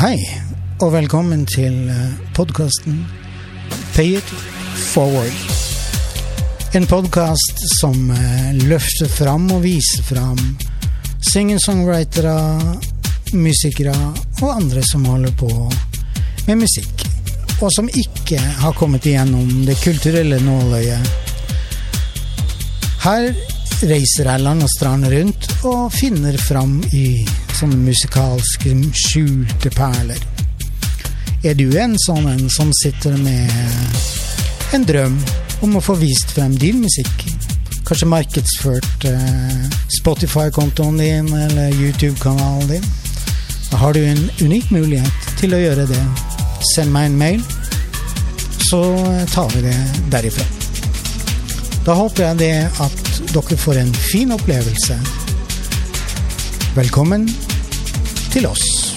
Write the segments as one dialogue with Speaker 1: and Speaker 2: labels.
Speaker 1: Hei, og velkommen til podkasten Pay it forward. En podkast som eh, løfter fram og viser fram singer-songwritere, musikere og andre som holder på med musikk, og som ikke har kommet igjennom det kulturelle nåløyet. Her reiser jeg land og strand rundt og finner fram i sånne musikalske skjulte perler. Er du en sånn en som sitter med en drøm om å få vist frem din musikk? Kanskje markedsført eh, Spotify-kontoen din eller YouTube-kanalen din? Da har du en unik mulighet til å gjøre det. Send meg en mail, så tar vi det derifra. Da håper jeg det at dere får en fin opplevelse. Velkommen til oss.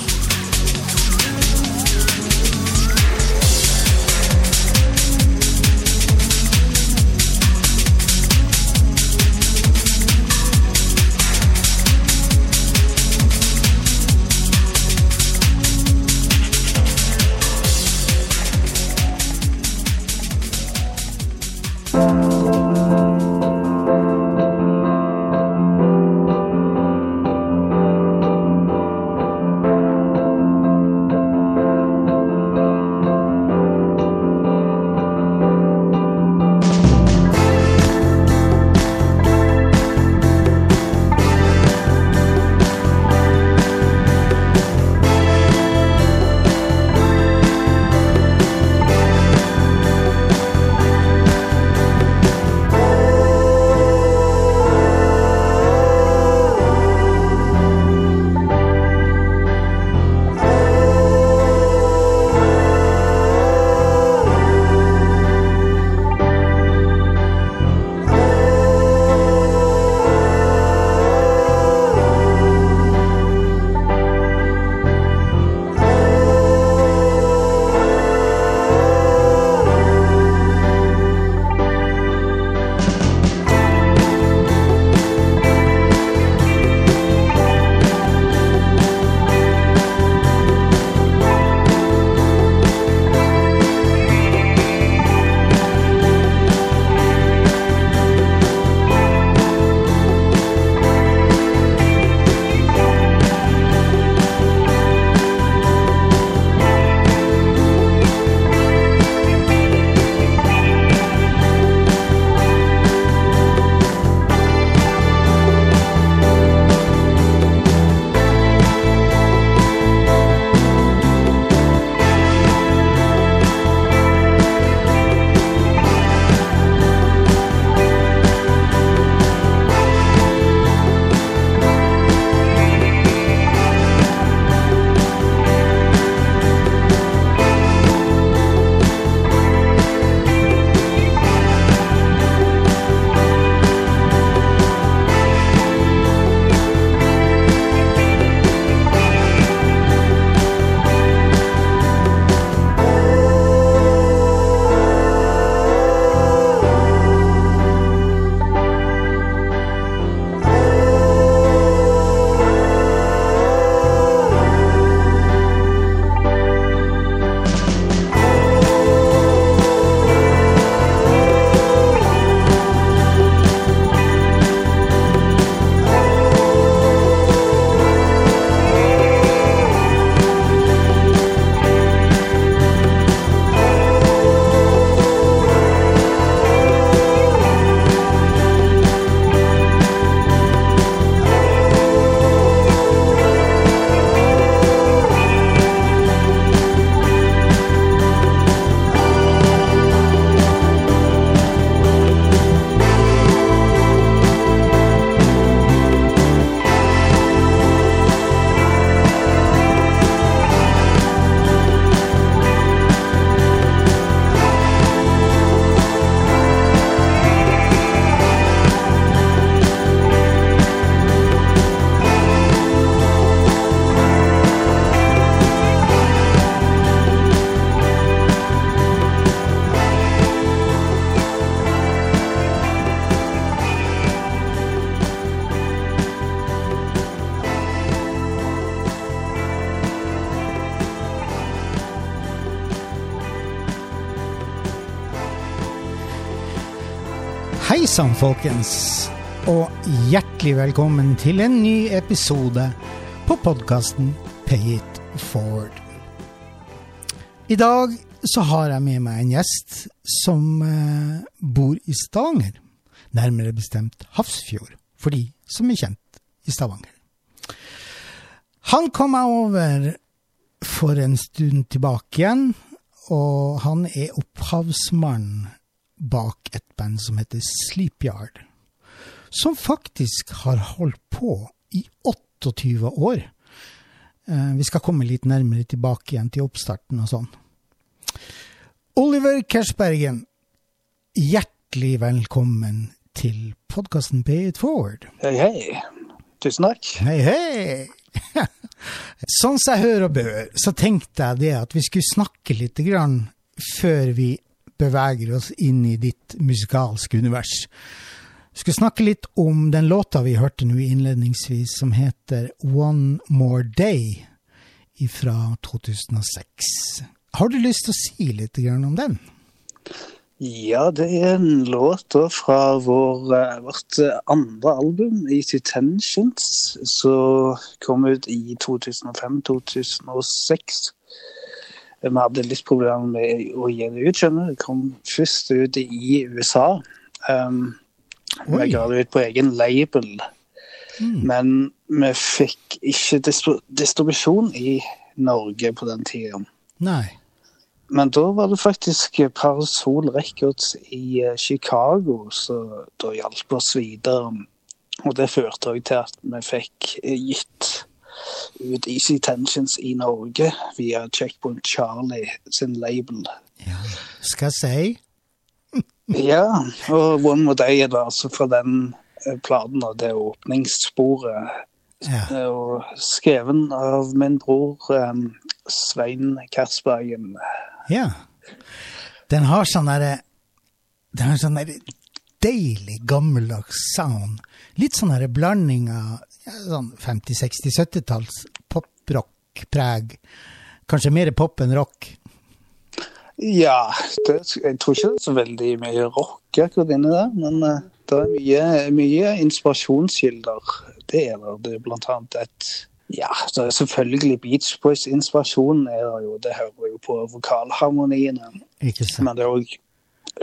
Speaker 1: Hei folkens, og hjertelig velkommen til en ny episode på podkasten Pay it forward. I dag så har jeg med meg en gjest som eh, bor i Stavanger. Nærmere bestemt Hafrsfjord, for de som er kjent i Stavanger. Han kom meg over for en stund tilbake igjen, og han er opphavsmann bak et band som heter Sleepyard. Som faktisk har holdt på i 28 år. Eh, vi skal komme litt nærmere tilbake igjen til oppstarten og sånn. Oliver Kersbergen, hjertelig velkommen til podkasten Pay it forward.
Speaker 2: Hei, hei. Tusen takk.
Speaker 1: Hei, hei! sånn som jeg hører og bør, så tenkte jeg det at vi skulle snakke litt grann før vi beveger oss inn i ditt musikalske univers. Vi skal snakke litt om den låta vi hørte nå innledningsvis, som heter One More Day fra 2006. Har du lyst til å si litt om den?
Speaker 2: Ja, det er en låt fra vår, eh, vårt eh, andre album, Easy Tensions, som kom ut i 2005-2006. Vi hadde litt problemer med å gi det ut, skjønner du. Det kom først ut i USA. Um, vi ga det ut på egen label.
Speaker 1: Mm.
Speaker 2: Men vi fikk ikke distribusjon i Norge på den tida.
Speaker 1: Nei.
Speaker 2: Men da var det faktisk Parasol Records i eh, Chicago som da hjalp oss videre. Og det førte òg til at vi fikk eh, gitt ut Easy Tensions i Norge via Checkpoint Charlie sin label.
Speaker 1: Ja, skal si?
Speaker 2: Ja, og One More Day er da altså fra den eh, platen, og det er åpningssporet.
Speaker 1: Ja.
Speaker 2: Og skreven av min bror um, Svein Kersbergen.
Speaker 1: ja. Den har sånn derre Den har sånn derre deilig, gammeldags sound. Litt sånn blanding av sånn 50-, 60-, 70-talls poprock-preg. Kanskje mer pop enn rock.
Speaker 2: Ja, det, jeg tror ikke det er så veldig mye rock akkurat inni der, men eh, det er mye, mye inspirasjonskilder. Det er der. Det er blant annet et Ja, det er selvfølgelig Beach Boys-inspirasjonen er det jo. Det hører jo på vokalharmoniene. Men det er òg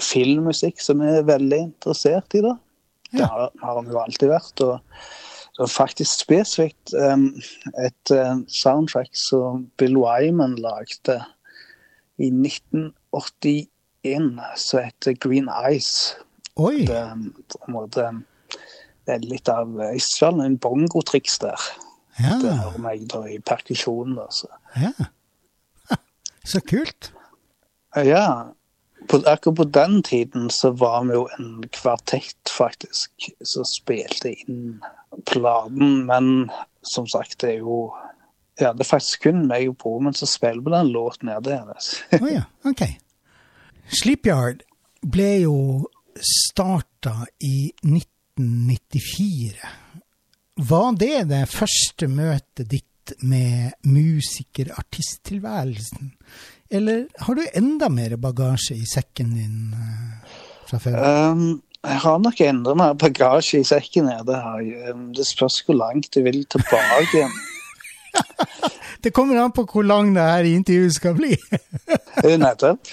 Speaker 2: filmmusikk som er veldig interessert i det. Det
Speaker 1: Ja.
Speaker 2: har, har han jo alltid vært. og faktisk spesifikt um, et eh, soundtrack som Bill Wyman lagde i 1981, som heter Green Eyes.
Speaker 1: Oi!
Speaker 2: Det, er på en måte, det er litt av Jeg en bongotriks der. Det
Speaker 1: Ja.
Speaker 2: hører meg da i perkusjonen. Altså.
Speaker 1: ja. Så kult.
Speaker 2: Ja, på, akkurat på den tiden så var vi jo en kvartett, faktisk, som spilte inn planen. Men som sagt, det er jo Ja, det er faktisk kun meg og broren min som spiller på den låten. her. det er.
Speaker 1: Å ja, ok. Sleepyard ble jo starta i 1994. Var det det første møtet ditt med musiker-artisttilværelsen? Eller har du enda mer bagasje i sekken din eh, fra før?
Speaker 2: Um, jeg har nok enda mer bagasje i sekken her. Det, har. Um, det spørs hvor langt du vil tilbake. igjen.
Speaker 1: Det kommer an på hvor lang det her intervjuet skal bli.
Speaker 2: Nettopp.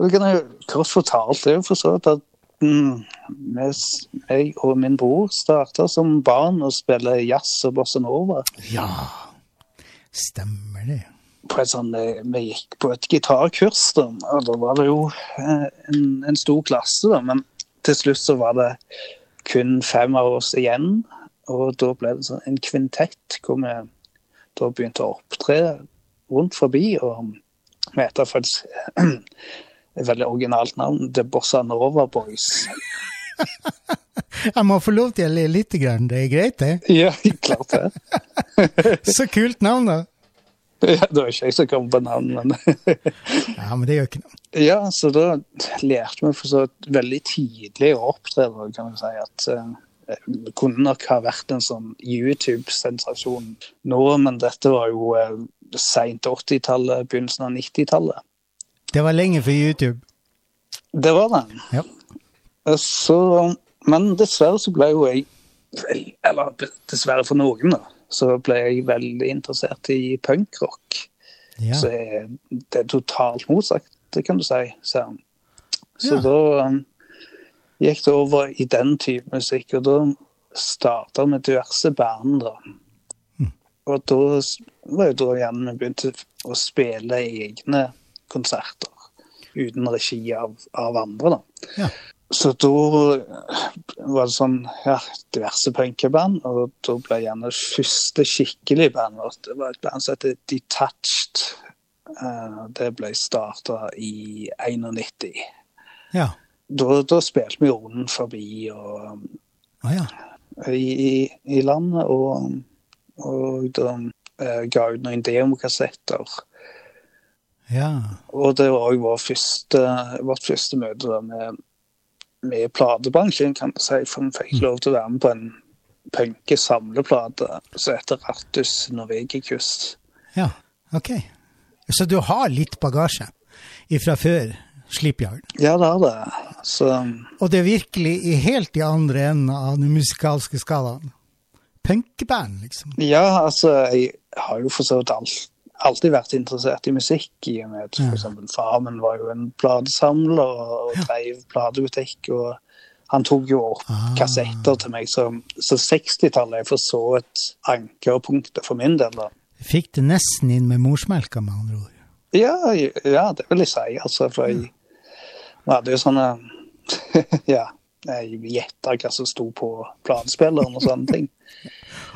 Speaker 2: Vi kan jo kort fortalt det er jo for så vidt at mm, jeg og min bror starta som barn å spille jazz og bossa nova.
Speaker 1: Ja, stemmer det.
Speaker 2: På et sånn, eh, vi gikk på et gitarkurs, da, og da var det jo eh, en, en stor klasse. da, Men til slutt så var det kun fem av oss igjen. Og da ble det sånn en kvintett hvor vi da begynte å opptre rundt forbi. Og vi heter faktisk et veldig originalt navn, The Bossa Nova Boys.
Speaker 1: Jeg må få lov til å le litt, grann. det er greit det?
Speaker 2: Ja, klart det.
Speaker 1: Så kult navn, da.
Speaker 2: Ja, det var ikke jeg som kom på navn, men
Speaker 1: Ja, men det gjør ikke noe.
Speaker 2: Ja, så da lærte vi for så veldig tidlig å opptre, kan vi si. At uh, det kunne nok ha vært en sånn YouTube-sensasjon nå, men dette var jo uh, seint 80-tallet, begynnelsen av 90-tallet.
Speaker 1: Det var lenge før YouTube.
Speaker 2: Det var det.
Speaker 1: Ja.
Speaker 2: Eh, Så, men dessverre så ble jo jeg Eller dessverre for noen, da. Så ble jeg veldig interessert i punkrock.
Speaker 1: Ja.
Speaker 2: Så jeg, det er totalt motsatt, det kan du si. Så, så
Speaker 1: Ja.
Speaker 2: da um, gikk det over i den type musikk, og da starta med diverse band. da.
Speaker 1: Mm.
Speaker 2: Og da var jo da igjen vi begynte å spille egne konserter uten regi av, av andre. da.
Speaker 1: Ja.
Speaker 2: Så da var det sånn ja, diverse punkeband, og da ble gjerne første skikkelige bandet Det var et band som heter Detached. Eh, Det ble starta i 91.
Speaker 1: ja.
Speaker 2: Da, da spilte vi rundt forbi og,
Speaker 1: ah, ja.
Speaker 2: i, i, i landet, og, og da eh, ga ut noen demokassetter.
Speaker 1: Ja.
Speaker 2: Og det var òg vår vårt første møte med, med platebransjen, kan du si. For vi fikk lov til å være med på en punke-samleplate som heter Rattus Norvegicus.
Speaker 1: Ja, ok. Så du har litt bagasje ifra før Sleepyard.
Speaker 2: Ja, det har det. Så
Speaker 1: Og det er virkelig i helt i andre enden av den musikalske skalaen. Punkeband, liksom.
Speaker 2: ja, altså, jeg har jo for så vidt alt, alltid vært interessert i musikk, i og med eksempel far min var jo en platesamler og drev platebutikk. og han tok jo opp
Speaker 1: Ah.
Speaker 2: kassetter til meg, så, så 60-tallet er for så et ankerpunkt for min del. da.
Speaker 1: Fikk det nesten inn med morsmelka, med andre ord.
Speaker 2: Ja, ja, det vil jeg si. Altså, for jeg vi hadde jo sånne Ja, jeg gjetta hva som sto på platespilleren og sånne ting.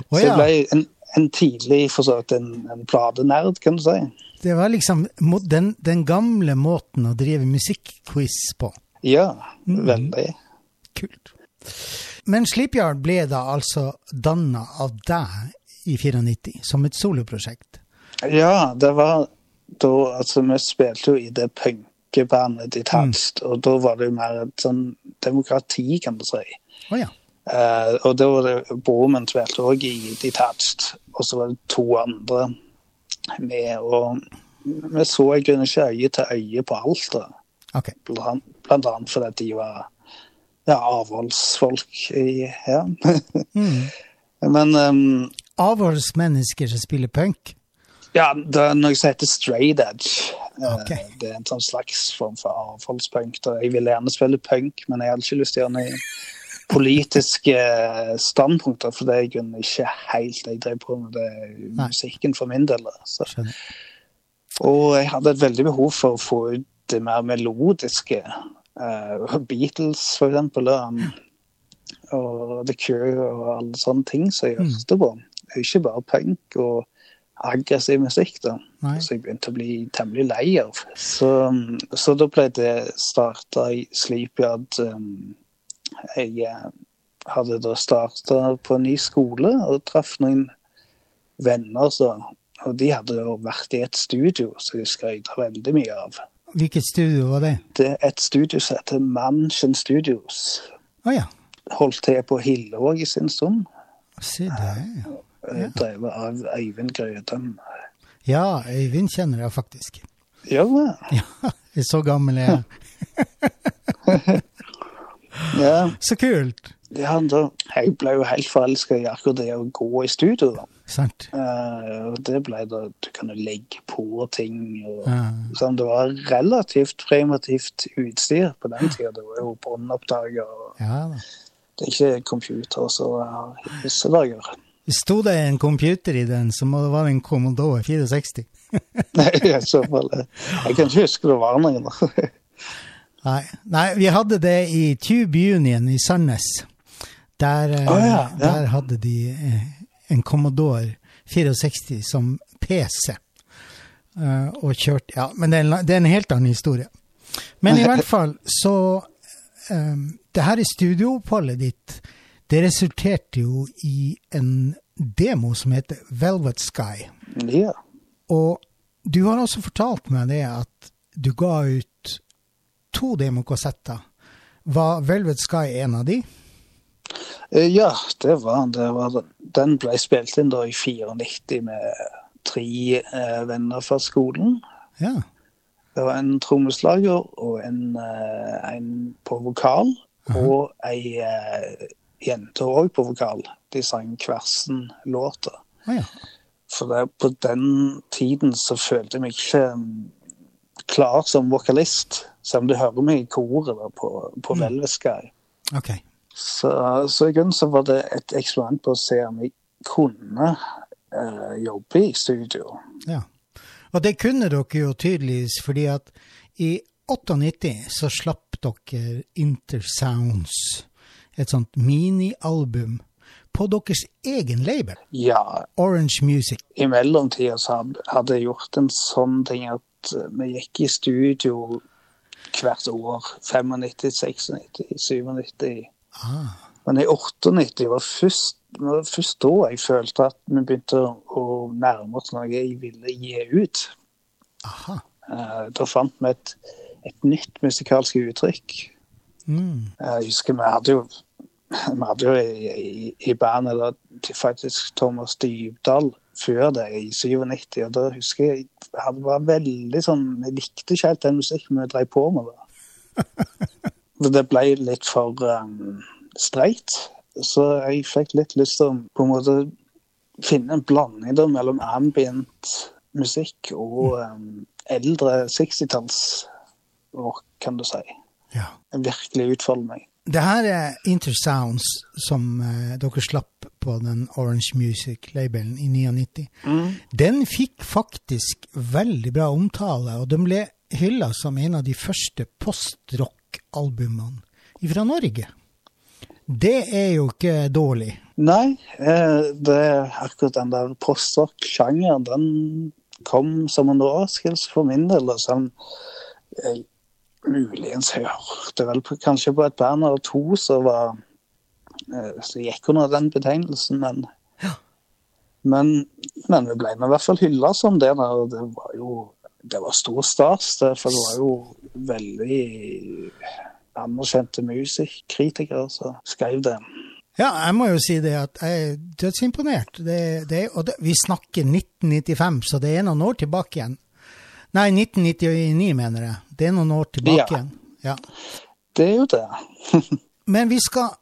Speaker 1: Å
Speaker 2: Så jeg
Speaker 1: ja,
Speaker 2: ble en, en tidlig for så vidt en, en platenerd, kan du si.
Speaker 1: det var liksom den, den gamle måten å drive musikkquiz på.
Speaker 2: Ja, veldig.
Speaker 1: Kult. Men Sleepyard ble da altså danna av deg i 94, som et soloprosjekt.
Speaker 2: Ja, det var da Altså, vi spilte jo i det punkebandet Detached, og da var det jo mer et sånn demokrati, kan du si.
Speaker 1: Oh, ja.
Speaker 2: Eh, og da var det broren min spilte òg i Detached, og så var det to andre med, og vi så ikke øye til øye på alt, da.
Speaker 1: Ok.
Speaker 2: Blant, blant annet fordi de var ja, avholdsfolk i her.
Speaker 1: Mm.
Speaker 2: Men um,
Speaker 1: Avholdsmennesker som spiller punk.
Speaker 2: ja, det er noe som heter straight edge. Okay.
Speaker 1: Ok.
Speaker 2: Det er en sånn slags form for avholdspunk. Jeg ville gjerne spille punk, men jeg hadde ikke lyst til å gjøre noe politiske standpunkter, for det er i grunnen ikke helt det jeg drev på med. Det er musikken for min del. da. Så. Og jeg hadde et veldig behov for å få ut det mer melodiske. Uh, Beatles, for eksempel. Um, og The Cure og alle sånne ting som jeg hørte på. Ikke bare punk og aggressiv musikk. da.
Speaker 1: Nei.
Speaker 2: Så jeg begynte å bli temmelig lei av. Så, så da ble det starta i Sleepyard. Um, jeg eh, hadde da starta på en ny skole og traff noen venner. Så, og de hadde jo vært i et studio som de skrøt veldig mye av.
Speaker 1: Hvilket studio var det?
Speaker 2: Det er et studio som heter Mansion Studios.
Speaker 1: Oh, ja.
Speaker 2: Holdt til på Hillevåg i sin stund.
Speaker 1: Se det.
Speaker 2: ja. Drevet av Øyvind Grødem.
Speaker 1: Ja, Øyvind kjenner jeg faktisk.
Speaker 2: Ja,
Speaker 1: Ja, jeg er så gammel jeg er jeg.
Speaker 2: ja.
Speaker 1: Så kult.
Speaker 2: ja da, jeg ble jo helt forelska i akkurat det å gå i studio. da.
Speaker 1: Sant.
Speaker 2: Uh, og det ble da du kan jo legge på ting. og
Speaker 1: Ja.
Speaker 2: sånn, Det var relativt primitivt utstyr på den tida. Det var jo båndopptaker. og
Speaker 1: ja da.
Speaker 2: Det er ikke computer som er hisselager.
Speaker 1: Sto det en computer i den, så må det være en Commodore 64.
Speaker 2: Nei, i så fall. eh, Jeg kan ikke huske det var noen.
Speaker 1: Nei, Nei vi hadde det i Tube Union i Sandnes. Der,
Speaker 2: oh, ja, ja.
Speaker 1: der hadde de eh, en Commodore 64 som PC. Eh, og kjørte Ja, men det er, en, det er en helt annen historie. Men i hvert fall, så um, Det her i studiooppholdet ditt, det resulterte jo i en demo som heter Velvet Sky.
Speaker 2: Ja.
Speaker 1: Og du har også fortalt meg det at du ga ut to demokassetter. Var Velvet Sky en av de?
Speaker 2: Eh, ja, det var, den. Den ble spilt inn da i 94 med tre eh, venner fra skolen.
Speaker 1: Ja.
Speaker 2: Det var en trommeslager og en, eh, en på vokal. og ei eh, jente òg på vokal. De sang Kversen-låta.
Speaker 1: Ah, ja.
Speaker 2: For det, på den tiden så følte jeg meg ikke mm, klar som vokalist, selv om du hører meg i koret da, på, på
Speaker 1: Mm.
Speaker 2: Velvesky.
Speaker 1: Okay.
Speaker 2: Så, så i grunnen så var det et eksperiment på å se om jeg kunne eh, jobbe i studio.
Speaker 1: Ja. Og det kunne dere jo tydeligvis, fordi at i 98 så slapp dere Intersounds, et sånt minialbum, på deres egen label,
Speaker 2: Ja,
Speaker 1: Orange Music.
Speaker 2: i mellomtida så hadde jeg gjort en sånn ting at eh, vi gikk i studio hvert år. 95, 96, 97.
Speaker 1: Ah,
Speaker 2: Men i 98 var først, var først da jeg følte at vi begynte å, nærme oss noe jeg ville gi ut.
Speaker 1: aha.
Speaker 2: Eh, Da fant vi et, et nytt musikalsk uttrykk.
Speaker 1: Mm.
Speaker 2: Jeg husker vi hadde jo vi hadde jo i, i, i bandet da, faktisk Thomas Dybdahl før det, i 97. Og da husker jeg han var veldig sånn Jeg likte ikke helt den musikken vi drev på med. da. Det ble litt for um, streit. Så jeg fikk litt lyst til å på en måte finne en blanding da, mellom ambient musikk og um, eldre 60-talls-rock, kan du si.
Speaker 1: Ja.
Speaker 2: Jeg virkelig utfolde meg.
Speaker 1: Det her er Intersounds som eh, dere slapp på den Orange Music-labelen i 99. Den fikk faktisk veldig bra omtale, og den ble hylla som en av de første postrock-albumene fra Norge. Det er jo ikke dårlig.
Speaker 2: Nei, eh, det er akkurat den der postrock-sjangeren, den kom som en overraskelse for min del. og Sånn, muligens hørte vel på, kanskje på et band eller to som var eh, som gikk under den betegnelsen, men men, men vi ble i hvert fall hylla som det. og Det var jo det var stor stas, for det var jo veldig anerkjente musikkritikere som skrev det.
Speaker 1: Ja, jeg må jo si det at jeg er dødsimponert. Det, det, og det, vi snakker 1995, så det er noen år tilbake igjen. Nei, 1999 mener jeg. Det er noen år tilbake
Speaker 2: Ja.
Speaker 1: igjen. Ja.
Speaker 2: Det er jo det.
Speaker 1: Men vi skal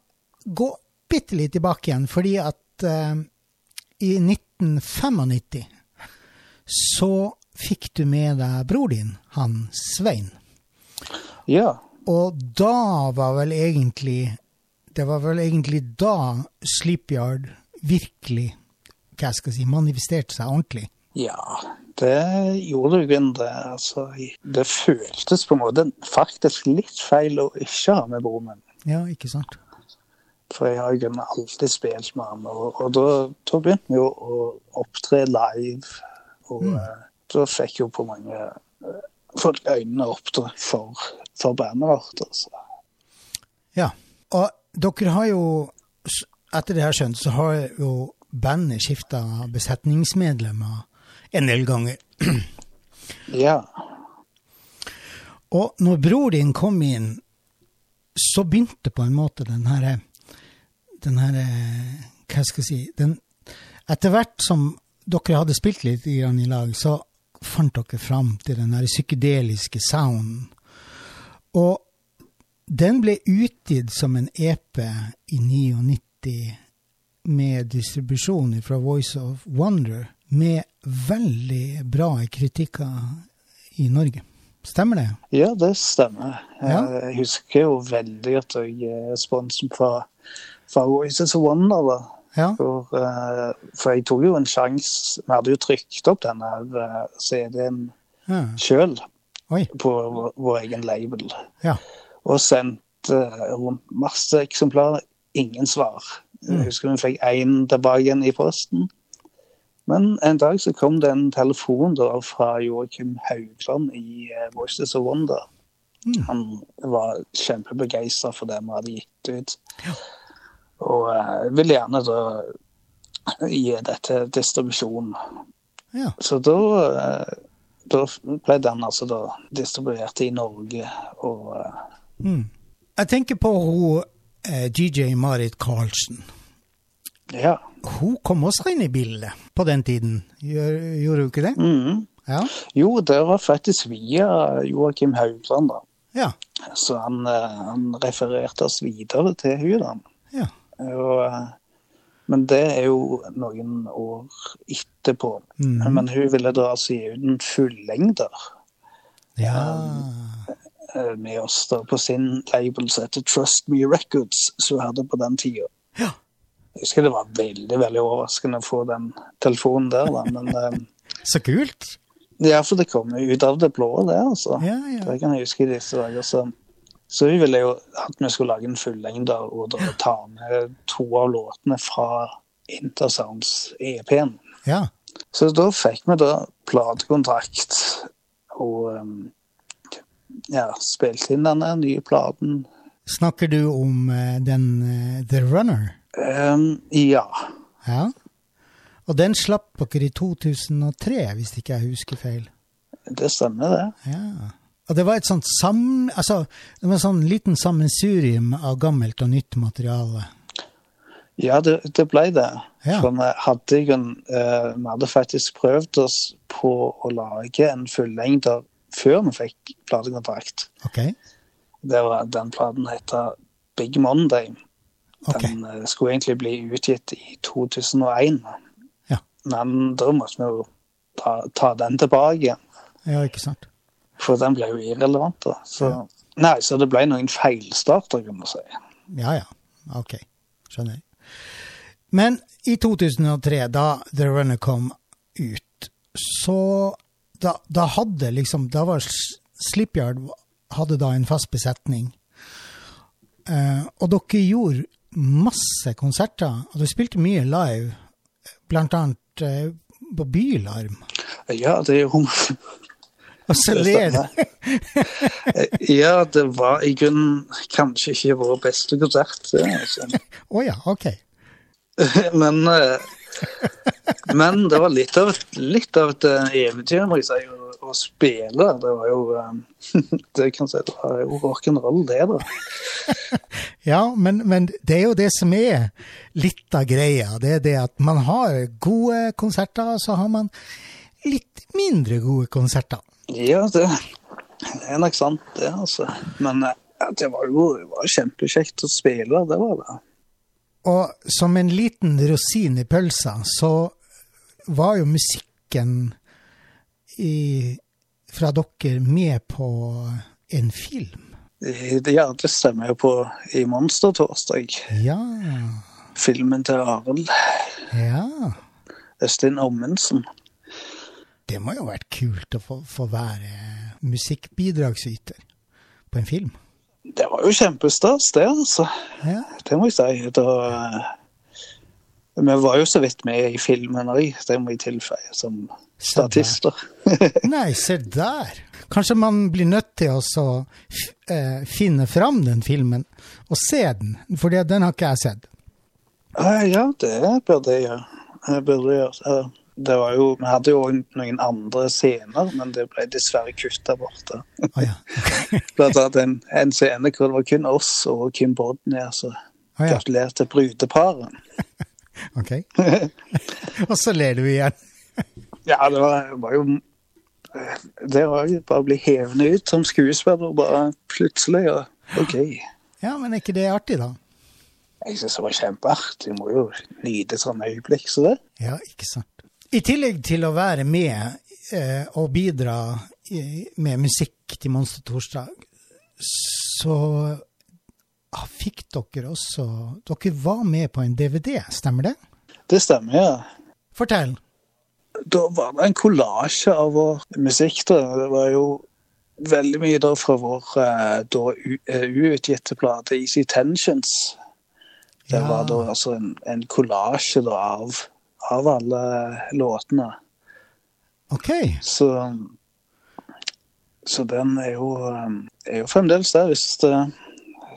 Speaker 1: gå bitte litt tilbake igjen, fordi at eh, i 1995 så fikk du med deg bror din, han Svein.
Speaker 2: Ja.
Speaker 1: Og da var vel egentlig Det var vel egentlig da Sleepyard virkelig hva jeg skal si, manifesterte seg ordentlig.
Speaker 2: Ja, det gjorde jo en det. Altså, det føltes på en måte faktisk litt feil å ikke ha med broren min.
Speaker 1: Ja, ikke sant?
Speaker 2: For jeg har jo alltid spilt med han. Og, og da, da begynte vi jo å opptre live. Og eh, da fikk jo på mange uh, folk øynene opp for, for bandet vårt. Altså.
Speaker 1: Ja. Og dere har jo, etter det jeg har skjønt, så har jo bandet skifta besetningsmedlemmer en del ganger.
Speaker 2: Ja.
Speaker 1: Og når bror din kom inn, så begynte på en måte den her den her, hva skal jeg si den, Etter hvert som dere hadde spilt litt i lag, så fant dere fram til den her psykedeliske sounden. Og den ble utgitt som en EP i 99 med distribusjon fra Voice of Wonder, med veldig bra kritikker i Norge. Stemmer det?
Speaker 2: ja, det stemmer.
Speaker 1: Ja.
Speaker 2: Jeg husker jo veldig at jeg er sponsen fra, fra Voices of Wonder. da.
Speaker 1: Ja.
Speaker 2: For, eh, for jeg tok jo en sjanse Vi hadde jo trykt opp denne eh, CD-en
Speaker 1: ja.
Speaker 2: sjøl på vår, vår egen label.
Speaker 1: Ja.
Speaker 2: Og sendte eh, rundt masse eksemplarer. Ingen svar. Jeg husker vi fikk én tilbake igjen i posten. Men en dag så kom det en telefon da fra Joakim Haugland i eh, Voices of Wonder.
Speaker 1: Mm.
Speaker 2: Han var kjempebegeistra for det vi hadde gitt ut. Og uh, ville gjerne da gi dette distribusjon.
Speaker 1: Ja.
Speaker 2: Så da, uh, da ble den altså da distribuert i Norge. Og uh,
Speaker 1: Mm. Jeg tenker på hun uh, DJ Marit Karlsen.
Speaker 2: Ja.
Speaker 1: Hun kom også inn i bildet på den tiden, gjorde hun ikke det?
Speaker 2: Mm.
Speaker 1: Ja.
Speaker 2: Jo, det var faktisk via Joakim Haugland, da.
Speaker 1: Ja.
Speaker 2: Så han, eh, han refererte oss videre til hun da. Og, eh, men det er jo noen år etterpå.
Speaker 1: Mm.
Speaker 2: Men hun ville da altså gi ut en fullengder
Speaker 1: Ja.
Speaker 2: eh, med oss da på sin label som heter Trust Me Records, som hun hadde på den tida.
Speaker 1: Ja.
Speaker 2: Jeg husker det var veldig veldig overraskende å få den telefonen der, da. Men eh,
Speaker 1: Så kult.
Speaker 2: ja, for det kom jo ut av det blå, det, altså.
Speaker 1: Ja, ja.
Speaker 2: Det kan jeg huske i disse dager. Så, så vi ville jo at vi skulle lage en fullengde og da ta med to av låtene fra Intersounds EP-en.
Speaker 1: Ja.
Speaker 2: Så da fikk vi da platekontrakt og um, ja, spilte inn denne nye platen.
Speaker 1: Snakker du om eh, den eh, The Runner?
Speaker 2: Um, ja.
Speaker 1: Ja. Og den slapp dere i 2003, hvis ikke jeg husker feil.
Speaker 2: Det stemmer, det.
Speaker 1: Ja. Og det var et sånt sam... Altså, det var en sånn liten sammensurium av gammelt og nytt materiale.
Speaker 2: Ja, det, det ble det.
Speaker 1: Ja.
Speaker 2: For vi hadde, eh, vi hadde faktisk prøvd oss på å lage en fullengder før vi fikk platekontrakt.
Speaker 1: OK?
Speaker 2: Det var, den platen heter Big Monday.
Speaker 1: Ok.
Speaker 2: Den eh, skulle egentlig bli utgitt i 2001.
Speaker 1: Ja.
Speaker 2: Men da måtte vi jo ta, ta den tilbake,
Speaker 1: Ja, ikke sant?
Speaker 2: for den ble jo irrelevant. da. Så, Nei, så det ble noen feilstarter, kan man si.
Speaker 1: Ja, ja. OK. Skjønner. jeg. Men i 2003, da The Runner kom ut, så da, da hadde liksom Da var Slipyard hadde da en fast besetning. Eh, og dere gjorde masse konserter, og du spilte mye live, annet eh, på Bylarm.
Speaker 2: Ja, det er jo
Speaker 1: Og så ler du.
Speaker 2: Ja, det var i grunnen kanskje ikke vår beste konsert. Å Altså.
Speaker 1: oh, ja, OK.
Speaker 2: Men, eh, men det var litt av litt av et eh, eventyr, må jeg si, å, spille. Det var jo eh, det kan si, det var jo rock'n'roll, det. da.
Speaker 1: Ja, men, men det er jo det som er litt av greia. Det er det at man har gode konserter, og så har man litt mindre gode konserter.
Speaker 2: Ja, det, det er nok sant, det. altså. Men eh, det var jo det var kjempekjekt å spille, det var det.
Speaker 1: Og som en liten rosin i pølsa, så var jo musikken i, fra dere med på en film.
Speaker 2: Ja, det stemmer jo på i Monstertorsdag.
Speaker 1: Ja,
Speaker 2: Filmen til Arild
Speaker 1: ja.
Speaker 2: Østin Amundsen.
Speaker 1: Det må jo ha vært kult å få, få være musikkbidragsyter på en film.
Speaker 2: Det var jo kjempestas, det, altså.
Speaker 1: Ja,
Speaker 2: Det må jeg si. Da, eh, vi var jo så vidt med i filmen òg, det må jeg tilføye, som statister.
Speaker 1: Nei, se der. Kanskje man blir nødt til å så eh, finne fram den filmen og se den, for den har ikke jeg sett.
Speaker 2: Eh, ja, det burde jeg gjøre. Det var jo, vi hadde jo noen andre scener, men det ble dessverre kutta bort.
Speaker 1: Å ja.
Speaker 2: Blant annet en, en scene hvor det var kun oss og Kim Bodnia som
Speaker 1: Å ja.
Speaker 2: gratulerte brudeparet.
Speaker 1: Ok. og så ler du igjen.
Speaker 2: Ja, det var, var jo eh, Det var jo bare å bli hevende ut som skuespiller, bare plutselig. og OK.
Speaker 1: Ja, men er ikke det artig, da?
Speaker 2: Jeg syns det var kjempeartig. Må jo nyte sånne øyeblikk som det.
Speaker 1: Ja, ikke sant. I tillegg til å være med eh, og bidra i, med musikk til Monster Torsdag, så ah, fikk dere også Dere var med på en DVD, stemmer det?
Speaker 2: Det stemmer, ja.
Speaker 1: Fortell.
Speaker 2: Da var det en kollasje av vår musikk. da. Det var jo veldig mye da fra vår eh, da eh, uutgitte plate Easy Tensions. Det
Speaker 1: Ja.
Speaker 2: var da altså en, en kollasje av, av alle låtene.
Speaker 1: OK.
Speaker 2: Så, så den er jo, eh, er jo fremdeles der, hvis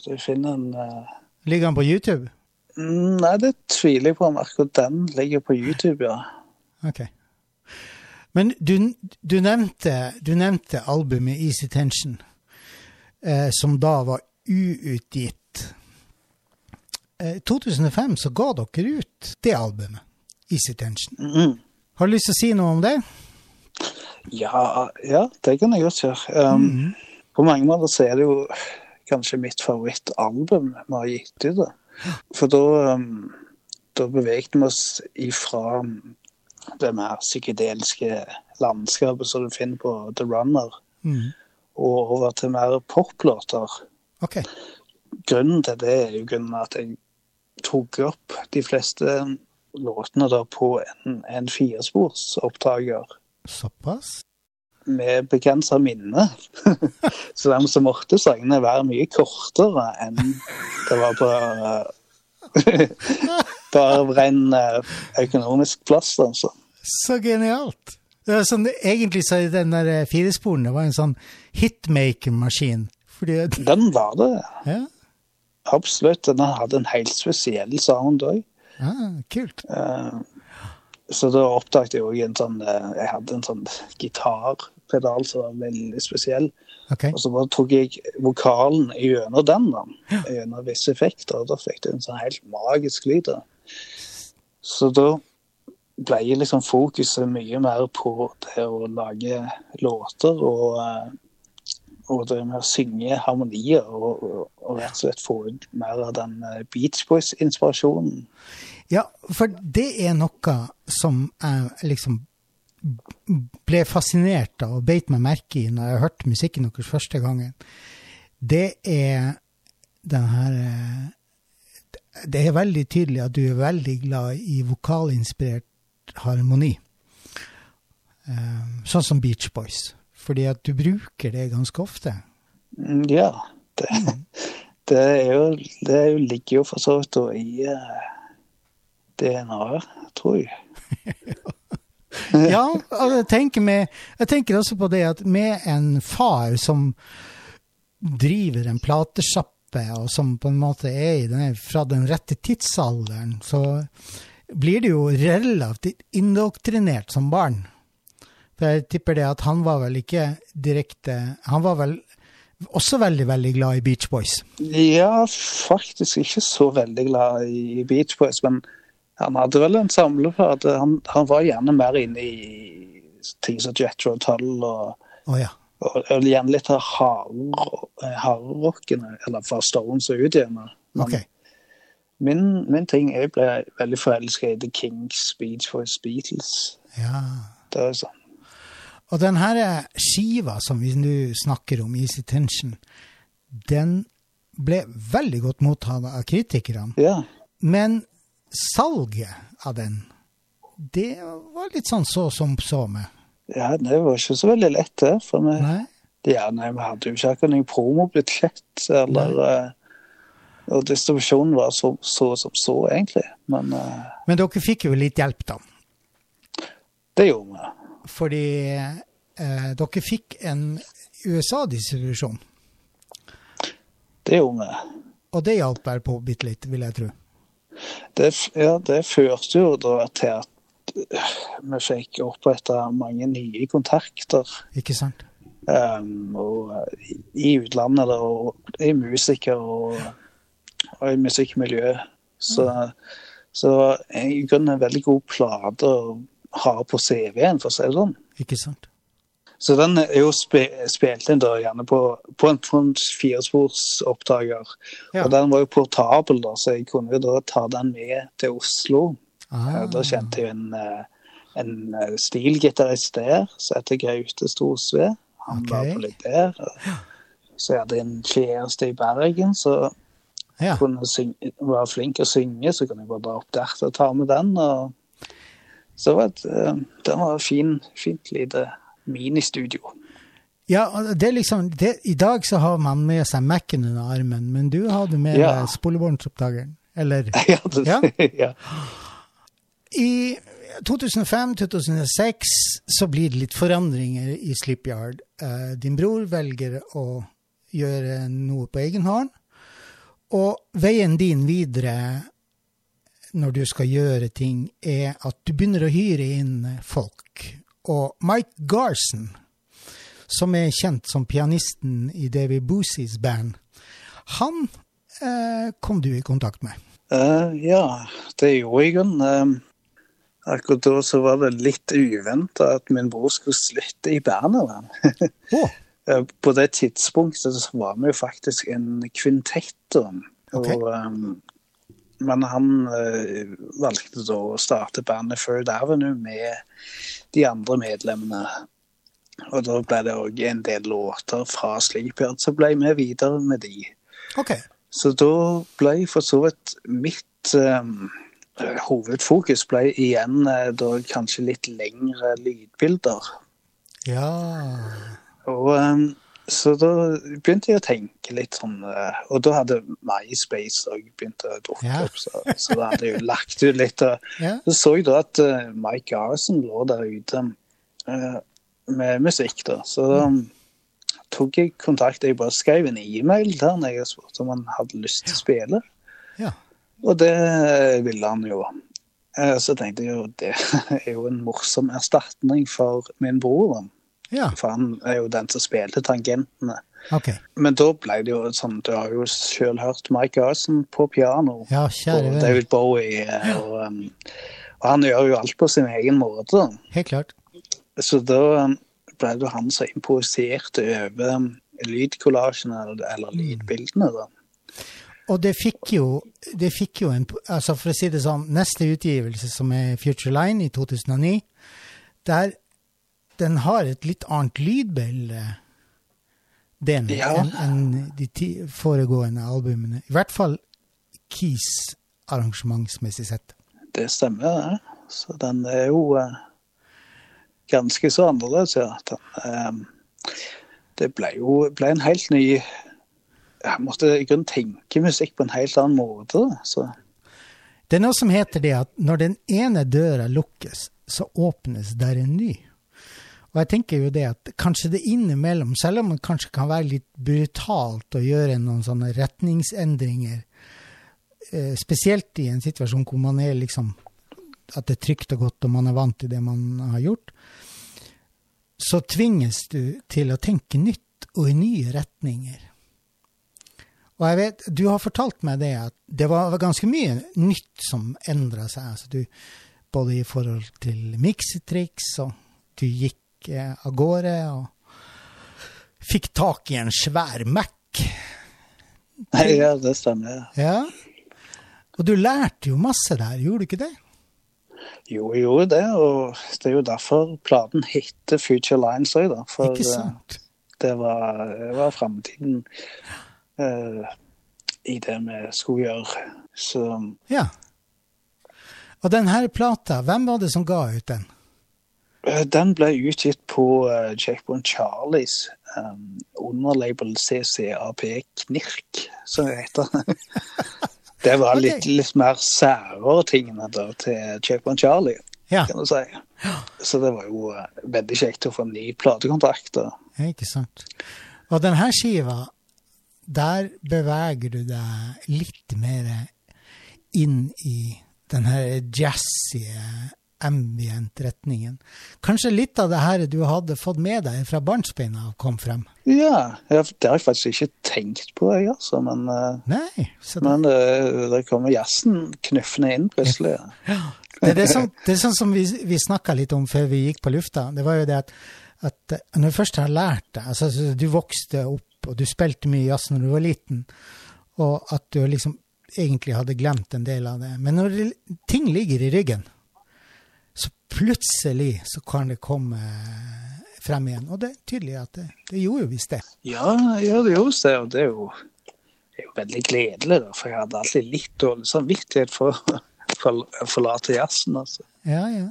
Speaker 2: du finner en eh,
Speaker 1: Ligger den på YouTube?
Speaker 2: mm, Nei, det tviler jeg på om akkurat den ligger på YouTube, ja.
Speaker 1: Ok. Men du, du, nevnte, du nevnte albumet Easy Tension, eh, som da var uutgitt. I 2005 så ga dere ut det albumet, Easy Tension.
Speaker 2: Mm.
Speaker 1: Har du lyst til å si noe om det?
Speaker 2: Ja, ja, det kan jeg godt gjøre. Um, på mange måter så er det jo kanskje mitt favorittalbum vi har gitt ut. For da, um, da beveget vi oss ifra det mer psykedeliske landskapet som du finner på The Runner,
Speaker 1: Mm.
Speaker 2: og over til mer poplåter.
Speaker 1: Ok.
Speaker 2: Grunnen til det er jo grunnen at jeg tok opp de fleste låtene da på en, en firesporsopptaker
Speaker 1: Såpass?
Speaker 2: med begrensa minne. Så dermed så måtte sangene være mye kortere enn det var på Bare av ren eh, økonomisk plass, altså.
Speaker 1: Så genialt! Det er sånn, egentlig så den der eh, firesporen det var en sånn hitmaker-maskin.
Speaker 2: Den var det.
Speaker 1: Ja,
Speaker 2: Absolutt. Den hadde en helt spesiell sound òg.
Speaker 1: Ah, kult.
Speaker 2: Så da oppdaget jeg òg en sånn Jeg hadde en sånn gitarpedal som var veldig spesiell.
Speaker 1: Ok.
Speaker 2: Og så bare tok jeg vokalen gjennom den, da. Gjennom visse effekter. Og da fikk du en sånn helt magisk lyd. Så da ble liksom fokuset mye mer på det å lage låter og, eh, og det med å synge harmonier og, og, og rett og slett få ut mer av den eh, Beach Boys-inspirasjonen.
Speaker 1: Ja, for det er noe som jeg liksom ble fascinert av og beit meg merke i når jeg hørte musikken deres første gangen. Det er den her eh, Det er veldig tydelig at du er veldig glad i vokalinspirert harmoni. Eh, Sånn som Beach Boys. Fordi at du bruker det ganske ofte.
Speaker 2: Mm, Ja, det, det, er jo, det er ligger jo for så vidt i eh, DNA-et, tror jeg.
Speaker 1: Ja, jeg tenker, med, jeg tenker også på det at med en far som driver en platesjappe, og som på en måte er i denne, fra den rette tidsalderen, så blir du jo relativt indoktrinert som barn. For jeg tipper det at han var vel ikke direkte Han var vel også veldig, veldig glad i Beach Boys.
Speaker 2: Ja, faktisk ikke så veldig glad i Beach Boys, men han hadde vel en samleplate. Han, han var gjerne mer inne i ting som Jetro Tull og,
Speaker 1: oh, ja.
Speaker 2: og, og gjerne litt av hard- eller fra Stones og ut igjen. Okay.
Speaker 1: Ok.
Speaker 2: Min, min ting Jeg ble veldig forelska i The Kings, Beach Boys, Beatles.
Speaker 1: Ja.
Speaker 2: Det er sånn.
Speaker 1: Og den her skiva som vi nå snakker om, Easy Tension, den ble veldig godt mottatt av kritikerne.
Speaker 2: Ja.
Speaker 1: Men salget av den, det var litt sånn så som så med.
Speaker 2: ja, det var ikke så veldig lett, det. For vi,
Speaker 1: Nei?
Speaker 2: ja, nei, vi hadde jo ikke akkurat noen promobudsjett. Eller eh, Og distribusjonen var så, så som så, egentlig. Men uh,
Speaker 1: Men dere fikk jo litt hjelp, da.
Speaker 2: det gjorde vi.
Speaker 1: Fordi eh, dere fikk en USA-distribusjon.
Speaker 2: Det gjorde vi.
Speaker 1: Og det hjalp vel på bitte litt, vil jeg tro.
Speaker 2: Det, ja, det førte jo da til at eh, vi fikk oppretta mange nye kontakter.
Speaker 1: Ikke sant?
Speaker 2: Um, og eh, i utlandet da, og i musiker og, og i musikkmiljø. Så, så det var i grunnen en veldig god plate å ha på CV-en, for å si det sånn.
Speaker 1: Ikke sant?
Speaker 2: Så den er jo spe, spilt inn da gjerne på, på en, på en firesporsopptaker.
Speaker 1: Ja.
Speaker 2: Og den var jo portabel, da, så jeg kunne jo da ta den med til Oslo.
Speaker 1: Ah,
Speaker 2: Da kjente jeg en, eh, en eh, stilgitarist der som heter Gaute Storsve. Han
Speaker 1: okay.
Speaker 2: var på litt der. Så jeg hadde en kjæreste i Bergen som
Speaker 1: ja.
Speaker 2: synge, var flink å synge, så kunne jeg bare dra opp der å ta med den. Og så det var et, eh, det var et fin, fint lite ministudio.
Speaker 1: Ja, det er liksom, det, I dag så har man med seg Mac-en under armen, men du hadde med
Speaker 2: Ja.
Speaker 1: deg spolebåndsopptakeren. Eller
Speaker 2: ja, det,
Speaker 1: Ja.
Speaker 2: ja.
Speaker 1: I 2005-2006 så blir det litt forandringer i Slipyard. Eh, din bror velger å gjøre noe på egen hånd, og veien din videre når du skal gjøre ting, er at du begynner å hyre inn folk. Og Mike Garson, som er kjent som pianisten i Davy Boosies band, han eh, kom du i kontakt med.
Speaker 2: Uh, ja, det gjorde jeg. Um, akkurat da så var det litt uventa at min bror skulle slutte i bandet. Eh, På det tidspunktet så var vi jo faktisk en kvintett. Og, um, men han eh, valgte da å starte bandet Third Avenue med de andre medlemmene. Og da ble det òg en del låter fra Sleepyard, så ble vi videre med de.
Speaker 1: Ok.
Speaker 2: Så da ble for så vidt mitt um, hovedfokus ble igjen eh, da kanskje litt lengre lydbilder.
Speaker 1: Ja.
Speaker 2: Og um, så da begynte jeg å tenke litt sånn eh, Og da hadde MySpace òg begynt å dukke
Speaker 1: Ja.
Speaker 2: opp, så, så da hadde jeg jo lagt ut litt. Og
Speaker 1: ja.
Speaker 2: så så jeg da at eh, Mike Garson lå der ute uh, med musikk, da. Så da um, tok jeg kontakt. Jeg bare skrev en e-mail der når jeg spurte om han hadde lyst til å spille.
Speaker 1: Ja.
Speaker 2: Og det ville han jo. Uh, Så tenkte jeg jo det er jo en morsom erstatning for min bror. da.
Speaker 1: Ja.
Speaker 2: For han er jo den som spilte tangentene.
Speaker 1: Okay.
Speaker 2: Men da ble det jo sånn Du har jo sjøl hørt Mike Garson på piano.
Speaker 1: Ja,
Speaker 2: Og. David Bowie. Og, um, og han gjør jo alt på sin egen måte.
Speaker 1: Helt klart.
Speaker 2: Så da um, ble det jo han som improviserte over um, lydkollasjene eller, eller
Speaker 1: Mm.
Speaker 2: lydbildene. da.
Speaker 1: Og det fikk jo, det fikk jo en altså For å si det sånn, neste utgivelse, som er Future Line i 2009, der den har et litt annet lydbilde, den,
Speaker 2: Ja.
Speaker 1: enn en de foregående albumene. I hvert fall Keys arrangementsmessig sett.
Speaker 2: Det stemmer, det. Så den er jo eh, ganske så annerledes, ja. Den, eh, det ble jo ble en helt ny Jeg måtte i grunnen tenke musikk på en helt annen måte. Så
Speaker 1: Det er noe som heter det at når den ene døra lukkes, så åpnes der en ny. Og jeg tenker jo det at kanskje det innimellom, selv om det kanskje kan være litt brutalt å gjøre noen sånne retningsendringer, eh, spesielt i en situasjon hvor man er liksom at det er trygt og godt og man er vant til det man har gjort, så tvinges du til å tenke nytt og i nye retninger. Og jeg vet, du har fortalt meg det at det var ganske mye nytt som endra seg. Altså du, både i forhold til miksetriks, og du gikk eh, av gårde og fikk tak i en svær Mac.
Speaker 2: ja, det stemmer.
Speaker 1: Ja. Og du lærte jo masse der, gjorde du ikke det?
Speaker 2: Jo, jeg gjorde det, og det er jo derfor platen heter Future Lines òg, da. For
Speaker 1: ikke
Speaker 2: eh,
Speaker 1: sant?
Speaker 2: det var, det var framtiden uh, i det vi skulle gjøre. Så
Speaker 1: Ja. Og denne plata, hvem var det som ga ut den?
Speaker 2: Eh, den ble utgitt på uh, Checkpoint Charlies um, underlabel CCAP Knirk, som det heter. det var litt,
Speaker 1: okay.
Speaker 2: litt mer særere tingene da, til Checkpoint Charlie,
Speaker 1: Ja,
Speaker 2: kan du si. Så det var jo uh, veldig kjekt å få en ny platekontrakt.
Speaker 1: ja, ikke sant. Og denne skiva, der beveger du deg litt mer inn i den her jazzy ambient-retningen. Kanskje litt av det her du hadde fått med deg fra barnsbeina kom frem?
Speaker 2: Ja, ja, det har jeg faktisk ikke tenkt på, jeg, altså. Men, eh,
Speaker 1: Nei, det,
Speaker 2: men eh, det kommer jazzen knuffende inn plutselig.
Speaker 1: det, er det, som, det er sånn som vi, vi snakka litt om før vi gikk på lufta. Det var jo det at, at eh, når du først har lært det altså Du vokste opp, og du spilte mye jazz når du var liten, og at du liksom egentlig hadde glemt en del av det. Men når det, ting ligger i ryggen, så plutselig så kan det komme frem igjen. Og det er tydelig at det, det gjorde jo visst det.
Speaker 2: Ja, ja, det gjorde det, og det er jo, det er jo veldig gledelig, da, for jeg hadde alltid litt dårlig samvittighet for for å forlate jazzen. altså.
Speaker 1: Ja, ja.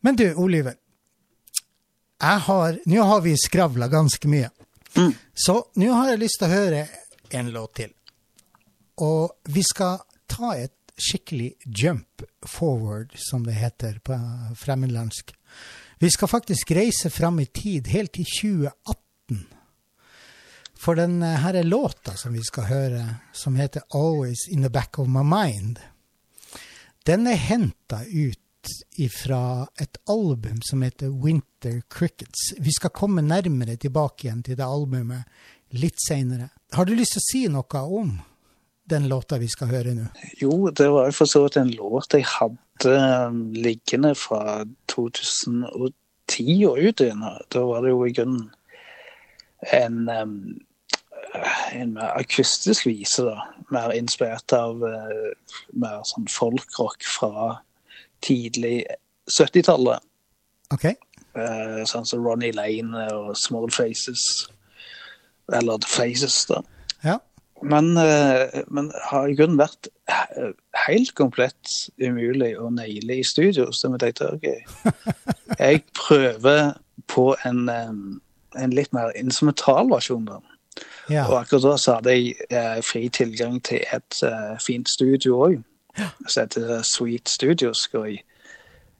Speaker 1: Men du, Oliver. Jeg har, nå har vi skravla ganske mye.
Speaker 2: Mm.
Speaker 1: Så nå har jeg lyst til å høre en låt til. Og vi skal ta et skikkelig jump forward, som det heter på fremmedlandsk. Vi skal faktisk reise fram i tid, helt til 2018. For den eh, her er låta som vi skal høre, som heter 'Always In The Back Of My Mind', den er henta ut fra et album som heter Winter Crickets. Vi skal komme nærmere tilbake igjen til det albumet litt seinere. Har du lyst til å si noe om den låta vi skal høre nå?
Speaker 2: Jo, det var for så vidt en låt jeg hadde um, liggende fra 2010 og ut. Da var det jo i grunnen en, um, en mer akustisk vise, da. Mer inspirert av uh, mer sånn folkrock fra tidlig 70-tallet.
Speaker 1: Ok.
Speaker 2: Uh, sånn som Ronny Lane og Small Faces. Eller The Faces, da.
Speaker 1: Ja.
Speaker 2: Men, uh, men har i grunnen vært helt komplett umulig å naile i studio, så vi tenkte OK, jeg prøver på en, um, en litt mer instrumental versjon, da.
Speaker 1: ja.
Speaker 2: Og akkurat da så hadde jeg eh, fri tilgang til et eh, fint studio òg, som heter Sweet Studios. hvor jeg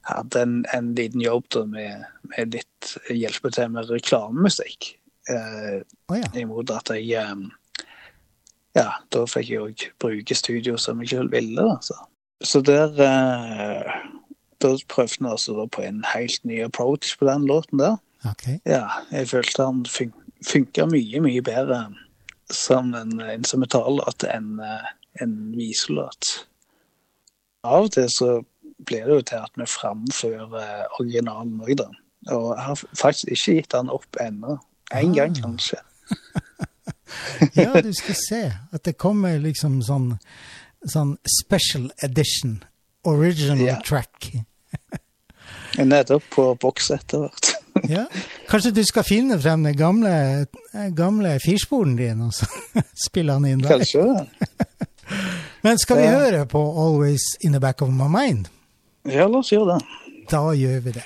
Speaker 2: hadde en, en liten jobb da med, med litt hjelpe til med reklamemusikk. Eh,
Speaker 1: oh, ja.
Speaker 2: imot at jeg eh, Ja, da fikk jeg òg bruke studio som jeg selv ville. Da, så. så der eh, Da prøvde vi altså på en helt ny approach på den låten der.
Speaker 1: Ok.
Speaker 2: Ja, jeg følte han fun funka mye, mye bedre som en instrumentallåt enn eh, en viselåt. Av og til så blir det jo til at vi framfører originalen òg, da. Og jeg har faktisk ikke gitt han opp ennå. En gang,
Speaker 1: Ah.
Speaker 2: kanskje.
Speaker 1: Ja, du skal se at det kommer liksom sånn, sånn special edition. Original
Speaker 2: Ja.
Speaker 1: track.
Speaker 2: Nettopp på boks etter hvert.
Speaker 1: Ja. Kanskje du skal finne frem den gamle, gamle firsporen din og så spille den inn der.
Speaker 2: Kanskje.
Speaker 1: Men skal vi høre på Always In The Back of My Mind?
Speaker 2: Ja, la oss gjøre det.
Speaker 1: Da gjør vi det.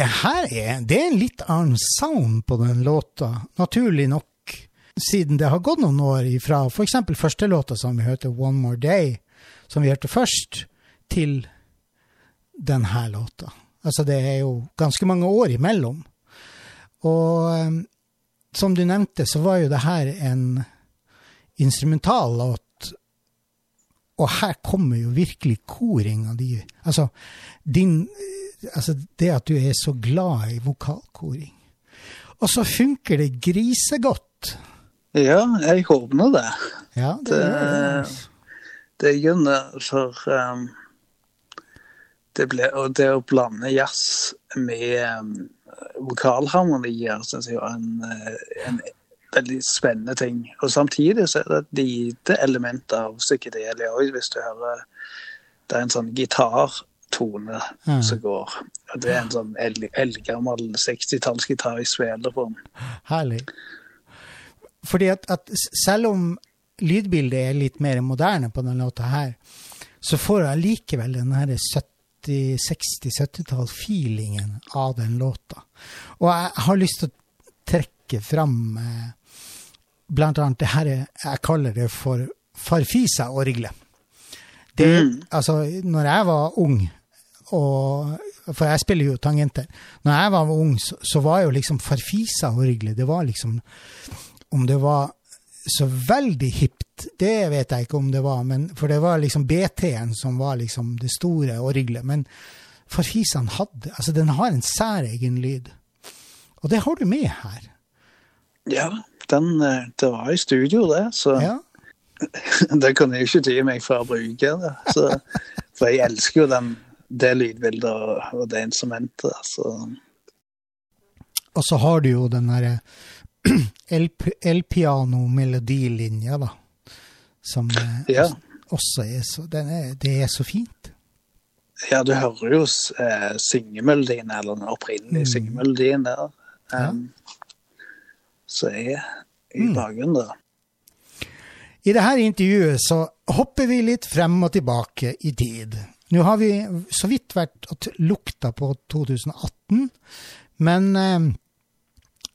Speaker 1: Det her er, det er en litt annen sound på den låta, naturlig nok, siden det har gått noen år ifra f.eks. første låta som vi hørte, 'One More Day', som vi hørte først, til denne låta. Altså, det er jo ganske mange år imellom. Og um, som du nevnte, så var jo det her en instrumental låt, og her kommer jo virkelig koringa di. Altså, din, altså det at du er så glad i vokalkoring. Og så funker det grisegodt.
Speaker 2: Ja, jeg håper det.
Speaker 1: Ja, det, det, det. Altså.
Speaker 2: det det, for um, det ble, Og det å blande jazz med um, vokalharmonier syns jeg var en, en, veldig spennende ting. Og samtidig så er det et lite element av psykedelia òg, hvis du hører Det er en sånn gitartone mm. som går. Og det er en sånn eldgammel 60-tallsgitar i sveleform.
Speaker 1: Herlig. Fordi at, at, selv om lydbildet er litt mer moderne på denne låta her, så får jeg likevel den her 60-70-tall-feelingen av den låta. Og jeg har lyst til å trekke fram eh, blant annet det her jeg kaller det for farfisa-orgelet. Mm. Altså, når jeg var ung, og, for jeg spiller jo tangenter Når jeg var ung, så, så var jo liksom farfisa-orgelet Det var liksom Om det var så veldig hipt, det vet jeg ikke om det var, men, for det var liksom BT-en som var liksom det store orgelet. Men farfisaen hadde Altså, den har en særegen lyd. Og det har du med her.
Speaker 2: Ja den, eh, det var i studio, det. Så ja. det kunne jeg ikke dy meg for å bruke. det. Så, for jeg elsker jo den, det lydbildet og, og det instrumentet. Så.
Speaker 1: Og så har du jo den derre elpiano-melodilinja, da. Som eh, ja. også er så er, Det er så fint.
Speaker 2: Ja, du hører jo eh, syngemelodien, eller den opprinnelige mm. syngemelodien der. Um, ja Så er i mm. bakgrunnen.
Speaker 1: I dette intervjuet så hopper vi litt frem og tilbake i tid. Nå har vi så vidt vært og lukta på 2018, men eh,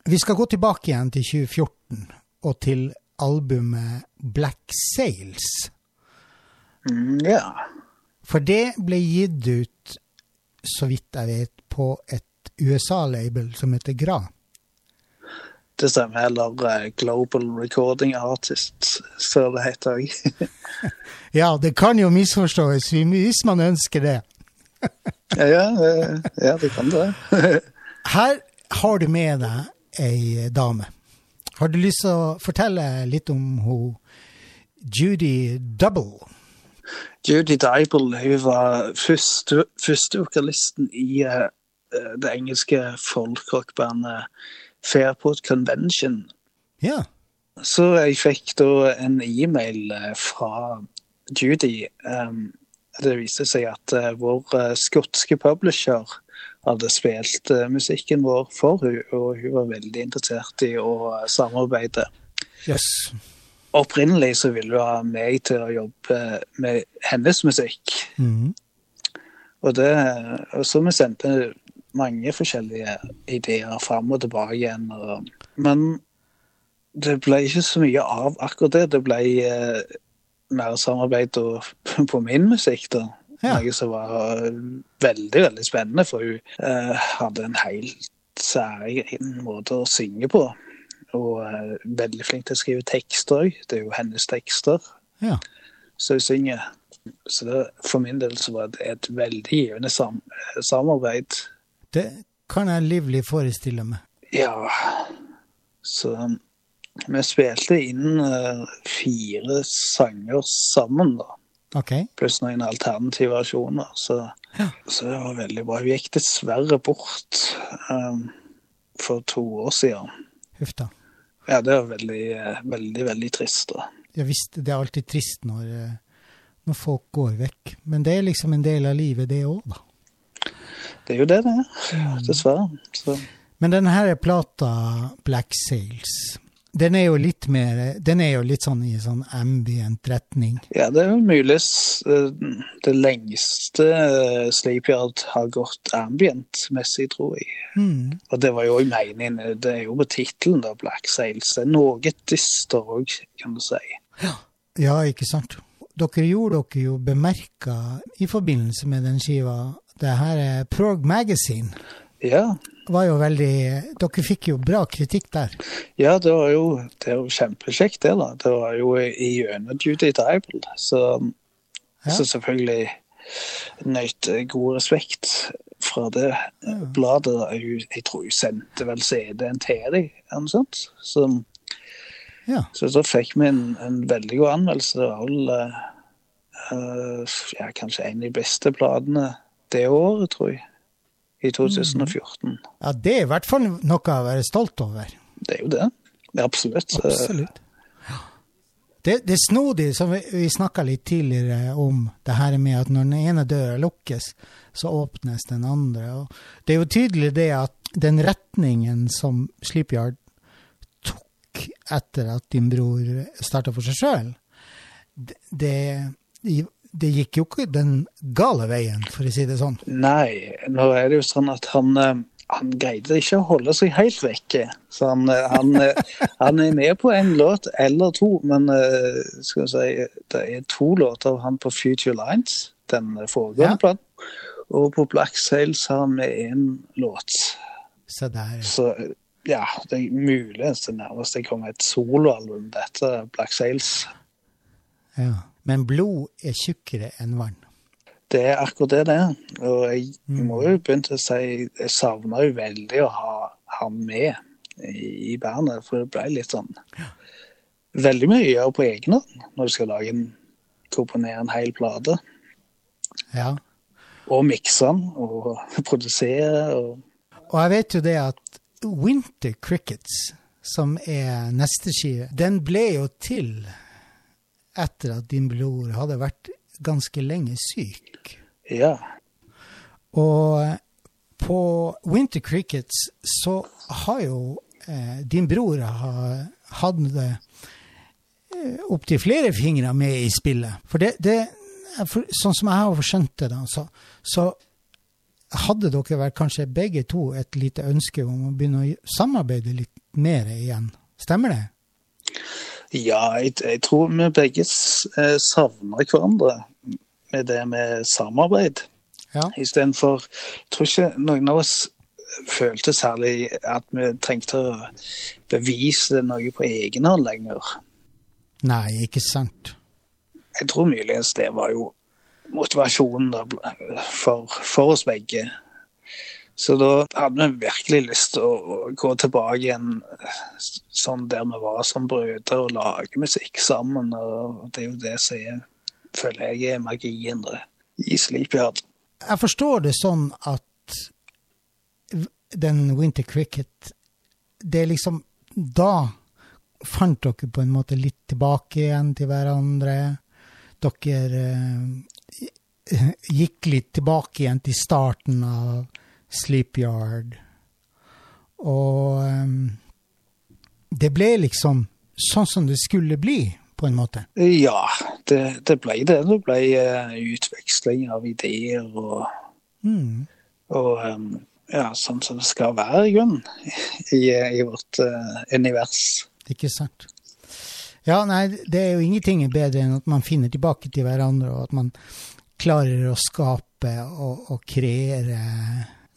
Speaker 1: vi skal gå tilbake igjen til 2014 og til albumet Black Sails.
Speaker 2: Mm, ja.
Speaker 1: For det ble gitt ut, så vidt jeg vet, på et USA-label som heter Gra.
Speaker 2: Det stemmer. Eller uh, Global Recording Artist, så det heter òg.
Speaker 1: ja, det kan jo misforstås hvis man ønsker det.
Speaker 2: ja, ja, ja, det kan det.
Speaker 1: Her har du med deg ei dame. Har du lyst til å fortelle litt om hun Judy Double?
Speaker 2: Judy Double hun var første, første vokalisten i uh, det engelske folkrockbandet Fairport Convention.
Speaker 1: Ja.
Speaker 2: Så jeg fikk da en e-mail eh, fra Judy. Um, det viste seg at uh, vår uh, skotske publisher hadde spilt musikken vår for hun, og hun var veldig interessert i å samarbeide.
Speaker 1: Yes.
Speaker 2: Opprinnelig så ville hun ha meg til å jobbe med hennes musikk. Mm. Og, det, og så vi sendte mange forskjellige ideer fram og tilbake igjen. Og, men det ble ikke så mye av akkurat det. Det ble eh, mer samarbeid på min musikk. da. Ja. Noe som var veldig veldig spennende, for hun eh, hadde en helt særegen måte å synge på. Og eh, veldig flink til å skrive tekster òg. Det er jo hennes tekster
Speaker 1: ja.
Speaker 2: som hun synger. Så det, for min del så var det et veldig givende sam samarbeid.
Speaker 1: Det kan jeg livlig forestille meg.
Speaker 2: Ja, så vi spilte inn uh, fire sanger sammen, da.
Speaker 1: Okay.
Speaker 2: Pluss noen alternative versjoner. Så, ja. så, det var veldig bra. Vi gikk dessverre bort um, for to år siden.
Speaker 1: Huff da.
Speaker 2: Ja, det var veldig, veldig, veldig trist. da.
Speaker 1: Ja visst, det er alltid trist når, eh, når folk går vekk. Men det er liksom en del av livet, det òg, da.
Speaker 2: Det er jo det det er, dessverre. Så.
Speaker 1: Men denne plata, Black Sails, den er jo litt mer Den er jo litt sånn i sånn ambient retning.
Speaker 2: Ja, det er jo muligens eh, det lengste eh, Sleepyard har gått ambient-messig, tror jeg.
Speaker 1: Mm.
Speaker 2: Og det var jo òg meningen. Det er jo på tittelen, da, Black Sails. Det er noe dyster òg, kan du si.
Speaker 1: Ja, ikke sant. Dere gjorde dere jo bemerka i forbindelse med den skiva Det her er Prog Magazine.
Speaker 2: Ja,
Speaker 1: veldig Dere fikk jo bra kritikk der.
Speaker 2: ja det var jo det kjempekjekt, det. da. Det var jo i gjennom Judy Diable. Så,
Speaker 1: Ja.
Speaker 2: så selvfølgelig nøt god respekt fra det bladet. Jeg, jeg tror hun sendte vel CD-en til dem, eller noe sånt. Så,
Speaker 1: Ja.
Speaker 2: så da fikk vi en, en veldig god anmeldelse. Det var vel eh, ja, kanskje en av de beste platene det året, tror jeg. I 2014.
Speaker 1: ja, det er i hvert fall noe å være stolt over.
Speaker 2: Det er jo det. Absolutt. Eh,
Speaker 1: Absolutt. Det, det er snodig, som vi, vi snakka litt tidligere om, det her med at når den ene døra lukkes, så åpnes den andre. Og det er jo tydelig det at den retningen som Sleepyard tok etter at din bror starta for seg sjøl, det, det, det gikk jo ikke den gale veien, for å si det sånn.
Speaker 2: Nei, nå er det jo sånn at han, eh, han greide ikke å holde seg helt vekke. Så han, eh, han, eh, han er med på en låt eller to, men skal vi si, det er to låter av han på Future Lines, den foregående
Speaker 1: Ja.
Speaker 2: planen. Og på Black Sails har vi én låt.
Speaker 1: Så der,
Speaker 2: Så ja, det er muligens det nærmeste kommer et soloalbum, dette Black Sails.
Speaker 1: ja. Men blod er tjukkere enn vann.
Speaker 2: Det er akkurat det det er. Og jeg må jo begynne å si jeg savner jo veldig å ha ham med i, i bandet, for det ble litt sånn Veldig mye å gjøre på egen hånd når du skal lage en komponere en hel plate.
Speaker 1: Ja.
Speaker 2: Og mikse den og produsere. og
Speaker 1: Og jeg vet jo det at Winter Crickets, som er neste skive, den ble jo til etter at din bror hadde vært ganske lenge syk.
Speaker 2: Ja.
Speaker 1: Og på Winter Crickets så har jo eh, din bror hatt eh, opptil flere fingre med i spillet. For det, det er for, Sånn som jeg har skjønt det, da, så, så hadde dere vel kanskje begge to et lite ønske om å begynne å samarbeide litt mer igjen. Stemmer det?
Speaker 2: Ja, jeg, jeg tror vi begge eh, savner hverandre med det med samarbeid.
Speaker 1: Ja.
Speaker 2: Istedenfor Jeg tror ikke noen av oss følte særlig at vi trengte å bevise noe på egen hånd lenger.
Speaker 1: Nei, ikke sant.
Speaker 2: Jeg tror muligens det var jo motivasjonen for, for oss begge. Så da hadde vi virkelig lyst til å, gå tilbake igjen sånn der vi var som brødre og lage musikk sammen. Og det er jo det som er, føler jeg er magien i Sleepyard.
Speaker 1: Jeg forstår det sånn at den Winter Cricket Det er liksom Da fant dere på en måte litt tilbake igjen til hverandre. Dere eh, gikk litt tilbake igjen til starten av Sleepyard. Og um, det ble liksom sånn som det skulle bli, på en måte.
Speaker 2: Ja, det, det ble det. Det ble eh, utveksling av ideer og,
Speaker 1: Mm.
Speaker 2: og um, ja, sånn som det skal være i grunnen i, i vårt uh, univers.
Speaker 1: Ikke sant? Ja, nei, det er jo ingenting bedre enn at man finner tilbake til hverandre, og at man klarer å skape og, og kreere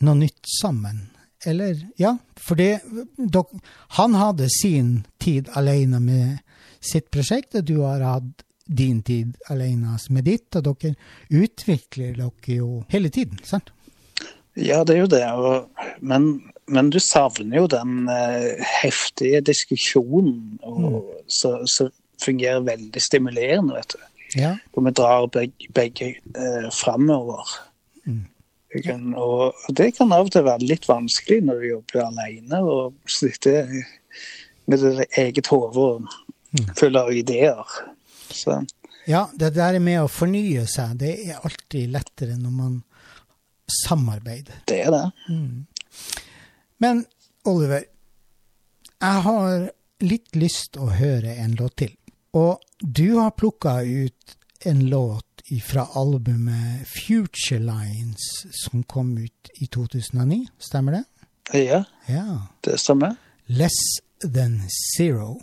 Speaker 1: noe nytt sammen. Eller, ja, for det dok, Han hadde sin tid alene med sitt prosjekt, og du har hatt din tid alene med ditt, og dere utvikler dere jo hele tiden, sant?
Speaker 2: Ja, det er jo det. Og, men, men du savner jo den eh, heftige diskusjonen og, som som fungerer veldig stimulerende, vet du.
Speaker 1: Ja.
Speaker 2: Og vi drar begge, begge eh, framover.
Speaker 1: Mm.
Speaker 2: Kan, og, det kan av og til være litt vanskelig når du jobber alene og sitter med ditt eget hode og full av ideer. Så
Speaker 1: Ja, det der med å fornye seg, det er alltid lettere når man samarbeider.
Speaker 2: det er det.
Speaker 1: Men Oliver, jeg har litt lyst å høre en låt til. Og du har plukka ut en låt fra albumet Future Lines, som kom ut i 2009. Stemmer det?
Speaker 2: Ja,
Speaker 1: Ja.
Speaker 2: det stemmer.
Speaker 1: Less Than Zero.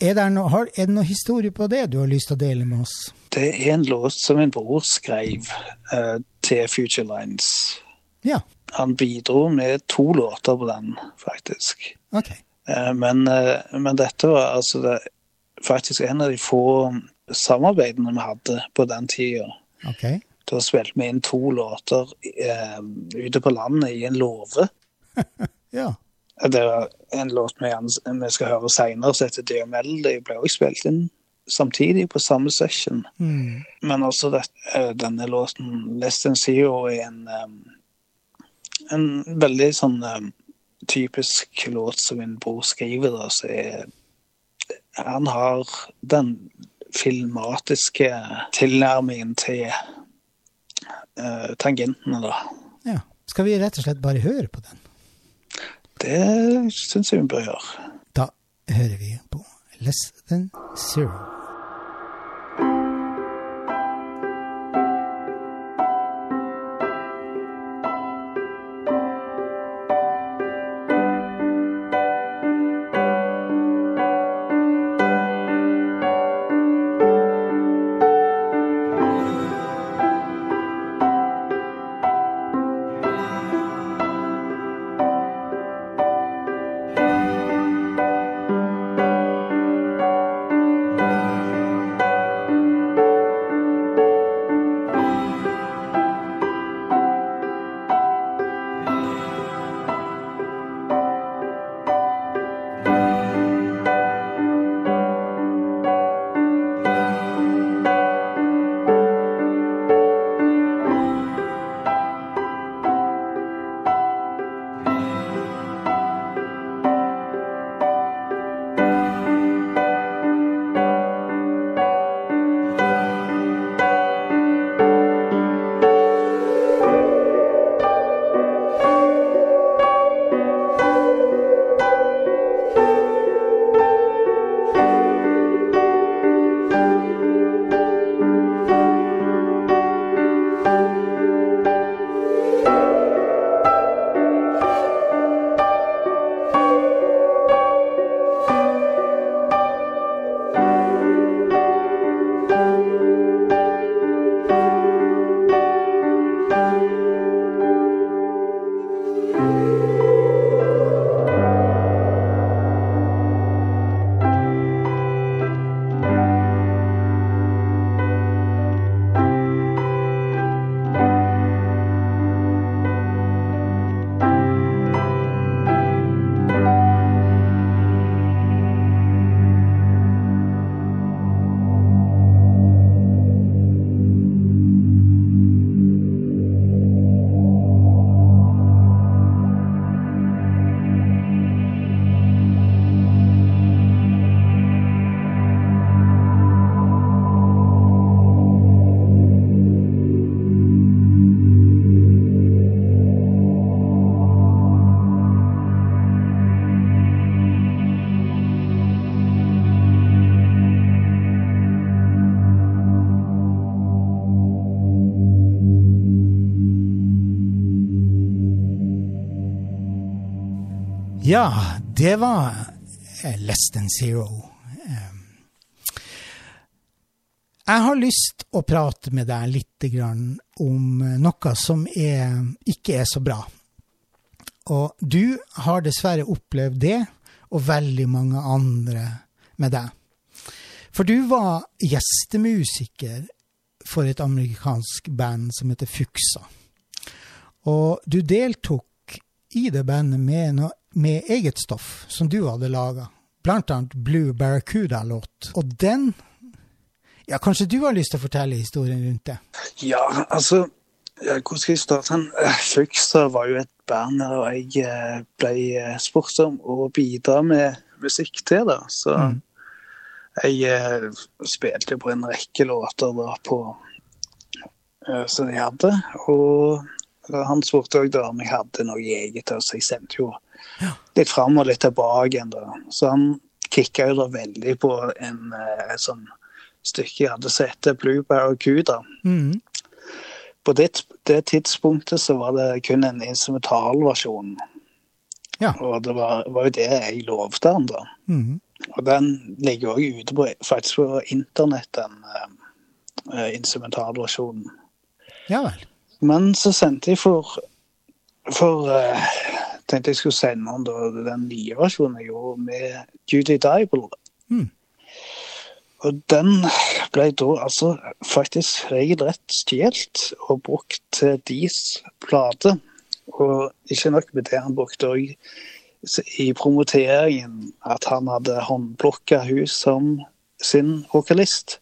Speaker 1: Er det, no, har, er det noe historie på det du har lyst til å dele med oss?
Speaker 2: Det er en låt som min bror skrev uh, til Future Lines.
Speaker 1: Ja,
Speaker 2: Han bidro med to låter på den, faktisk.
Speaker 1: ok.
Speaker 2: Uh, men, uh, men dette var altså det, faktisk en av de få samarbeidene vi hadde på den tida.
Speaker 1: Okay.
Speaker 2: Da spilte vi inn to låter eh, ute på landet i en låve.
Speaker 1: Ja.
Speaker 2: Det var en låt vi, vi skal høre seinere, som heter DML. Det ble også spilt inn samtidig på samme session.
Speaker 1: Mm.
Speaker 2: Men også det, eh, denne låten 'Less Than Zero' er en, eh, en veldig sånn eh, typisk låt som min bror skriver. Da, så er, han har den filmatiske tilnærmingen til uh, tangentene, da.
Speaker 1: ja. Skal vi rett og slett bare høre på den?
Speaker 2: Det syns jeg vi bør gjøre.
Speaker 1: Da hører vi på Less Than Zero. Ja, det var eh, Less Than Zero. Jeg har lyst å prate med deg litt om eh, noe som er, ikke er så bra. Og du har dessverre opplevd det, og veldig mange andre med deg. For du var gjestemusiker for et amerikansk band som heter Fuxa. Og du deltok i det bandet med, no med eget stoff som du hadde laga, blant annet Blue Barracuda-låt. Og den Ja, kanskje du har lyst til å fortelle historien rundt det?
Speaker 2: Ja, altså Hvor skal jeg starte? Eh, var jo et band der jeg eh, ble eh, spurt om å bidra med musikk til. Da. Så
Speaker 1: Mm.
Speaker 2: jeg spilte på en rekke låter da på som de hadde. Og han spurte òg om jeg hadde noe eget, så jeg sendte jo litt fram og litt tilbake igjen. da. Så han kicka jo da veldig på en eh, sånn stykke jeg hadde sett, Blue Barracuda.
Speaker 1: Mm.
Speaker 2: På det, det tidspunktet så var det kun en instrumentalversjon.
Speaker 1: Ja.
Speaker 2: Og det var, var jo det jeg lovte han, da.
Speaker 1: Mm.
Speaker 2: Og den ligger òg ute på, faktisk på internett, den eh, instrumentalversjonen.
Speaker 1: Ja vel.
Speaker 2: Men så sendte jeg for For eh, tenkte jeg skulle sende han da, den nye versjonen jeg gjorde med Judy Diable.
Speaker 1: Mm.
Speaker 2: Og den ble da altså faktisk regelrett stjålet og brukt til deres plate. Og ikke nok med det, han brukte òg i promoteringen at han hadde håndplukka hun som sin vokalist.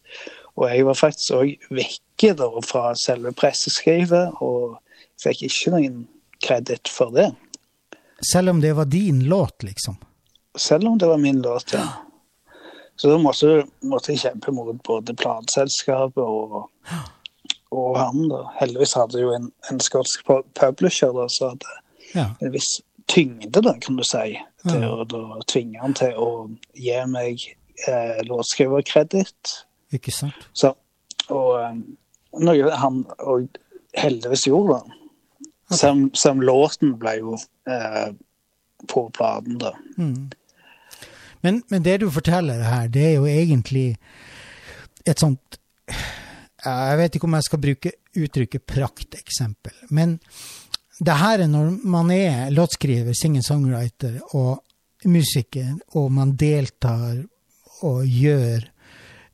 Speaker 2: Og jeg var faktisk òg vekke da fra selve presseskrivet, og fikk ikke noen kreditt for det.
Speaker 1: Selv om det var din låt, liksom.
Speaker 2: Selv om det var min låt, ja. Så da måtte, måtte jeg kjempe mot både plateselskapet og, og han. da. Heldigvis hadde jeg jo en, en skotsk publisher da, som hadde
Speaker 1: Ja.
Speaker 2: en viss tyngde, da, kan du si, til
Speaker 1: Ja.
Speaker 2: å da, tvinge han til å gi meg eh, låtskriverkreditt.
Speaker 1: Ikke sant?
Speaker 2: Så, og um, noe han og heldigvis gjorde, da. Som, som låten ble jo eh, på platen, da.
Speaker 1: Mm. Men, men det du forteller her, det er jo egentlig et sånt Jeg vet ikke om jeg skal bruke uttrykket prakteksempel, men det her er når man er låtskriver, singer-songwriter og musiker, og man deltar og gjør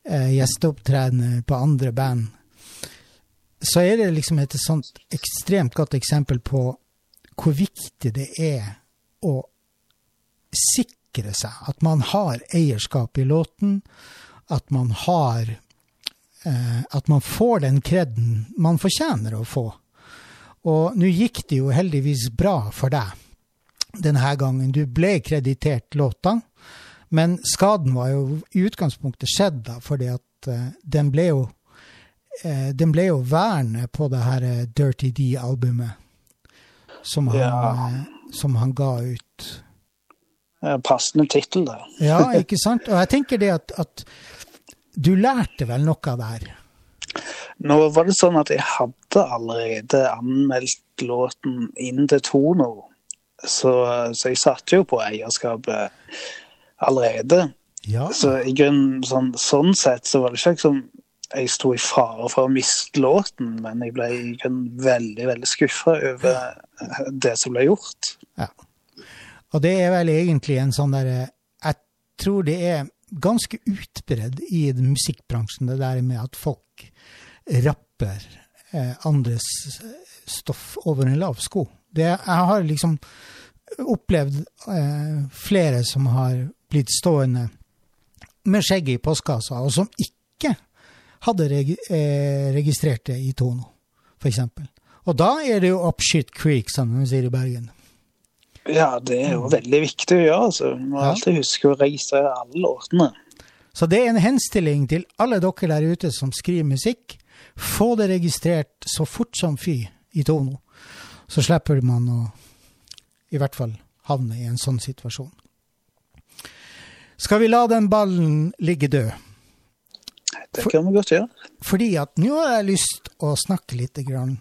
Speaker 1: eh, gjesteopptredener på andre band, så er det liksom et sånt ekstremt godt eksempel på hvor viktig det er å sikre seg at man har eierskap i låten, at man har eh, At man får den kreden man fortjener å få. Og nå gikk det jo heldigvis bra for deg denne gangen. Du ble kreditert låta, men skaden var jo i utgangspunktet skjedd da, fordi at eh, den ble jo den ble jo værende på det her eh, Dirty D-albumet som, han,
Speaker 2: Ja.
Speaker 1: eh, som han ga ut.
Speaker 2: Eh, Passende tittel, det.
Speaker 1: Ja, ikke sant? Og jeg tenker det at, at du lærte vel noe av det her?
Speaker 2: Nå var det sånn at jeg hadde allerede anmeldt låten inn til Tono, så, så jeg satte jo på eierskapet allerede.
Speaker 1: Ja.
Speaker 2: Så i grunnen, sånn, sånn sett så var det ikke som jeg sto i fare for å miste låten, men jeg ble veldig, veldig skuffa over det som ble gjort.
Speaker 1: Ja. Og det er vel egentlig en sånn derre Jeg tror det er ganske utbredd i musikkbransjen, det der med at folk rapper eh, andres stoff over en lav sko. Det, jeg har liksom opplevd eh, flere som har blitt stående med skjegget i postkassa, og som ikke hadde reg eh, registrert det i Tono, f.eks. Og da er det jo up shit creek, som de sier i Bergen.
Speaker 2: Ja, det er jo veldig viktig å gjøre. altså. Du må
Speaker 1: Ja.
Speaker 2: alltid huske å registrere alle låtene.
Speaker 1: Så det er en henstilling til alle dere der ute som skriver musikk. Få det registrert så fort som fy i Tono. Så slipper man å i hvert fall havne i en sånn situasjon. Skal vi la den ballen ligge død?
Speaker 2: Det kan vi godt gjøre.
Speaker 1: Fordi at nå har jeg lyst å snakke litt grann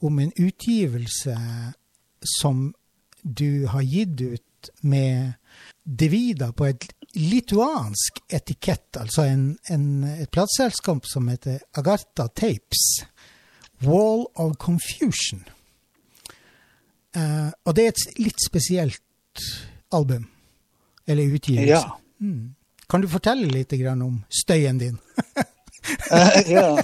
Speaker 1: om en utgivelse som du har gitt ut med Divida på et lituansk etikett, altså en, en, et plateselskap som heter Agartha Tapes. Wall of Confusion. Uh, og det er et litt spesielt album, eller utgivelse.
Speaker 2: Ja.
Speaker 1: Mm. Kan du fortelle litt om støyen din?
Speaker 2: uh, ja.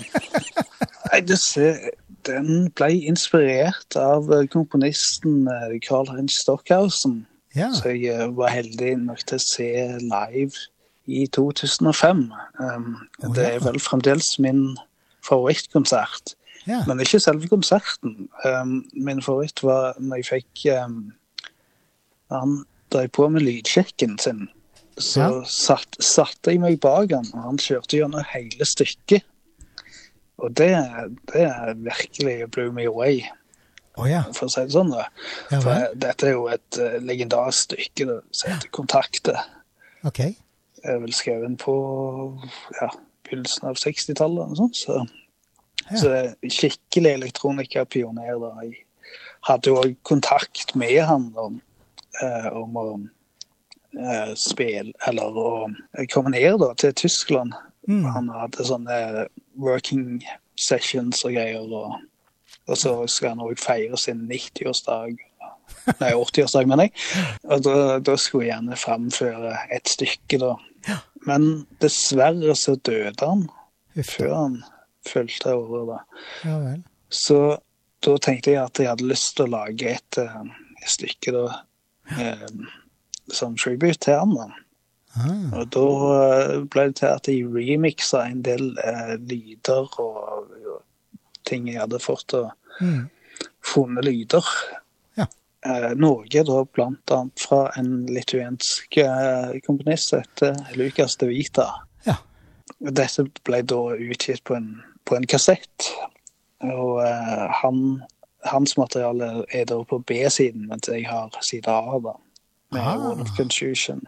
Speaker 2: Det ser, den ble inspirert av eh, komponisten eh, Karl-Heinz Stockhausen.
Speaker 1: Ja.
Speaker 2: Så jeg var heldig nok til å se live i 2005. Um,
Speaker 1: oh,
Speaker 2: det er vel fremdeles min favorittkonsert.
Speaker 1: ja.
Speaker 2: Men ikke selve konserten. Um, min favoritt var når jeg fikk um, Han drev på med lydsjekken sin. Så
Speaker 1: Ja.
Speaker 2: satt, satte jeg meg bak han, og han kjørte gjennom hele stykket. Og det, det virkelig blew me away.
Speaker 1: oh, ja.
Speaker 2: for å si det sånn. da.
Speaker 1: Ja
Speaker 2: For dette er jo et uh, legendarisk stykke da, som heter
Speaker 1: Ok.
Speaker 2: Jeg er vel skrevet på ja, begynnelsen av 60-tallet. eller noe Så,
Speaker 1: Ja.
Speaker 2: så det skikkelig elektronikapioner. da. Jeg hadde jo òg kontakt med han om, eh, om eh, spill, eller å komme ned da, til Tyskland.
Speaker 1: Mm.
Speaker 2: Han hadde sånne working sessions og greier. Og, og så skal han òg feire sin 90-årsdag. Nei, 80-årsdag, mener jeg. Og da, da skulle jeg gjerne framføre et stykke, da. Men dessverre så døde han før han fulgte året, da.
Speaker 1: Ja vel.
Speaker 2: Så da tenkte jeg at jeg hadde lyst til å lage et, eh, et stykke da, eh, som tribute til han. da.
Speaker 1: Ah.
Speaker 2: Og da eh, ble det til at jeg remixa en del eh, lyder og, og ting jeg hadde fått og
Speaker 1: Mm.
Speaker 2: funnet lyder.
Speaker 1: Ja.
Speaker 2: Eh, noe da blant annet fra en lituensk eh, komponist som heter Lucas de Vita.
Speaker 1: Ja.
Speaker 2: Dette ble da utgitt på en, på en kassett. Og eh, han, hans materiale er da på B-siden, mens jeg har side A, da. Med
Speaker 1: Ah.
Speaker 2: World Confusion.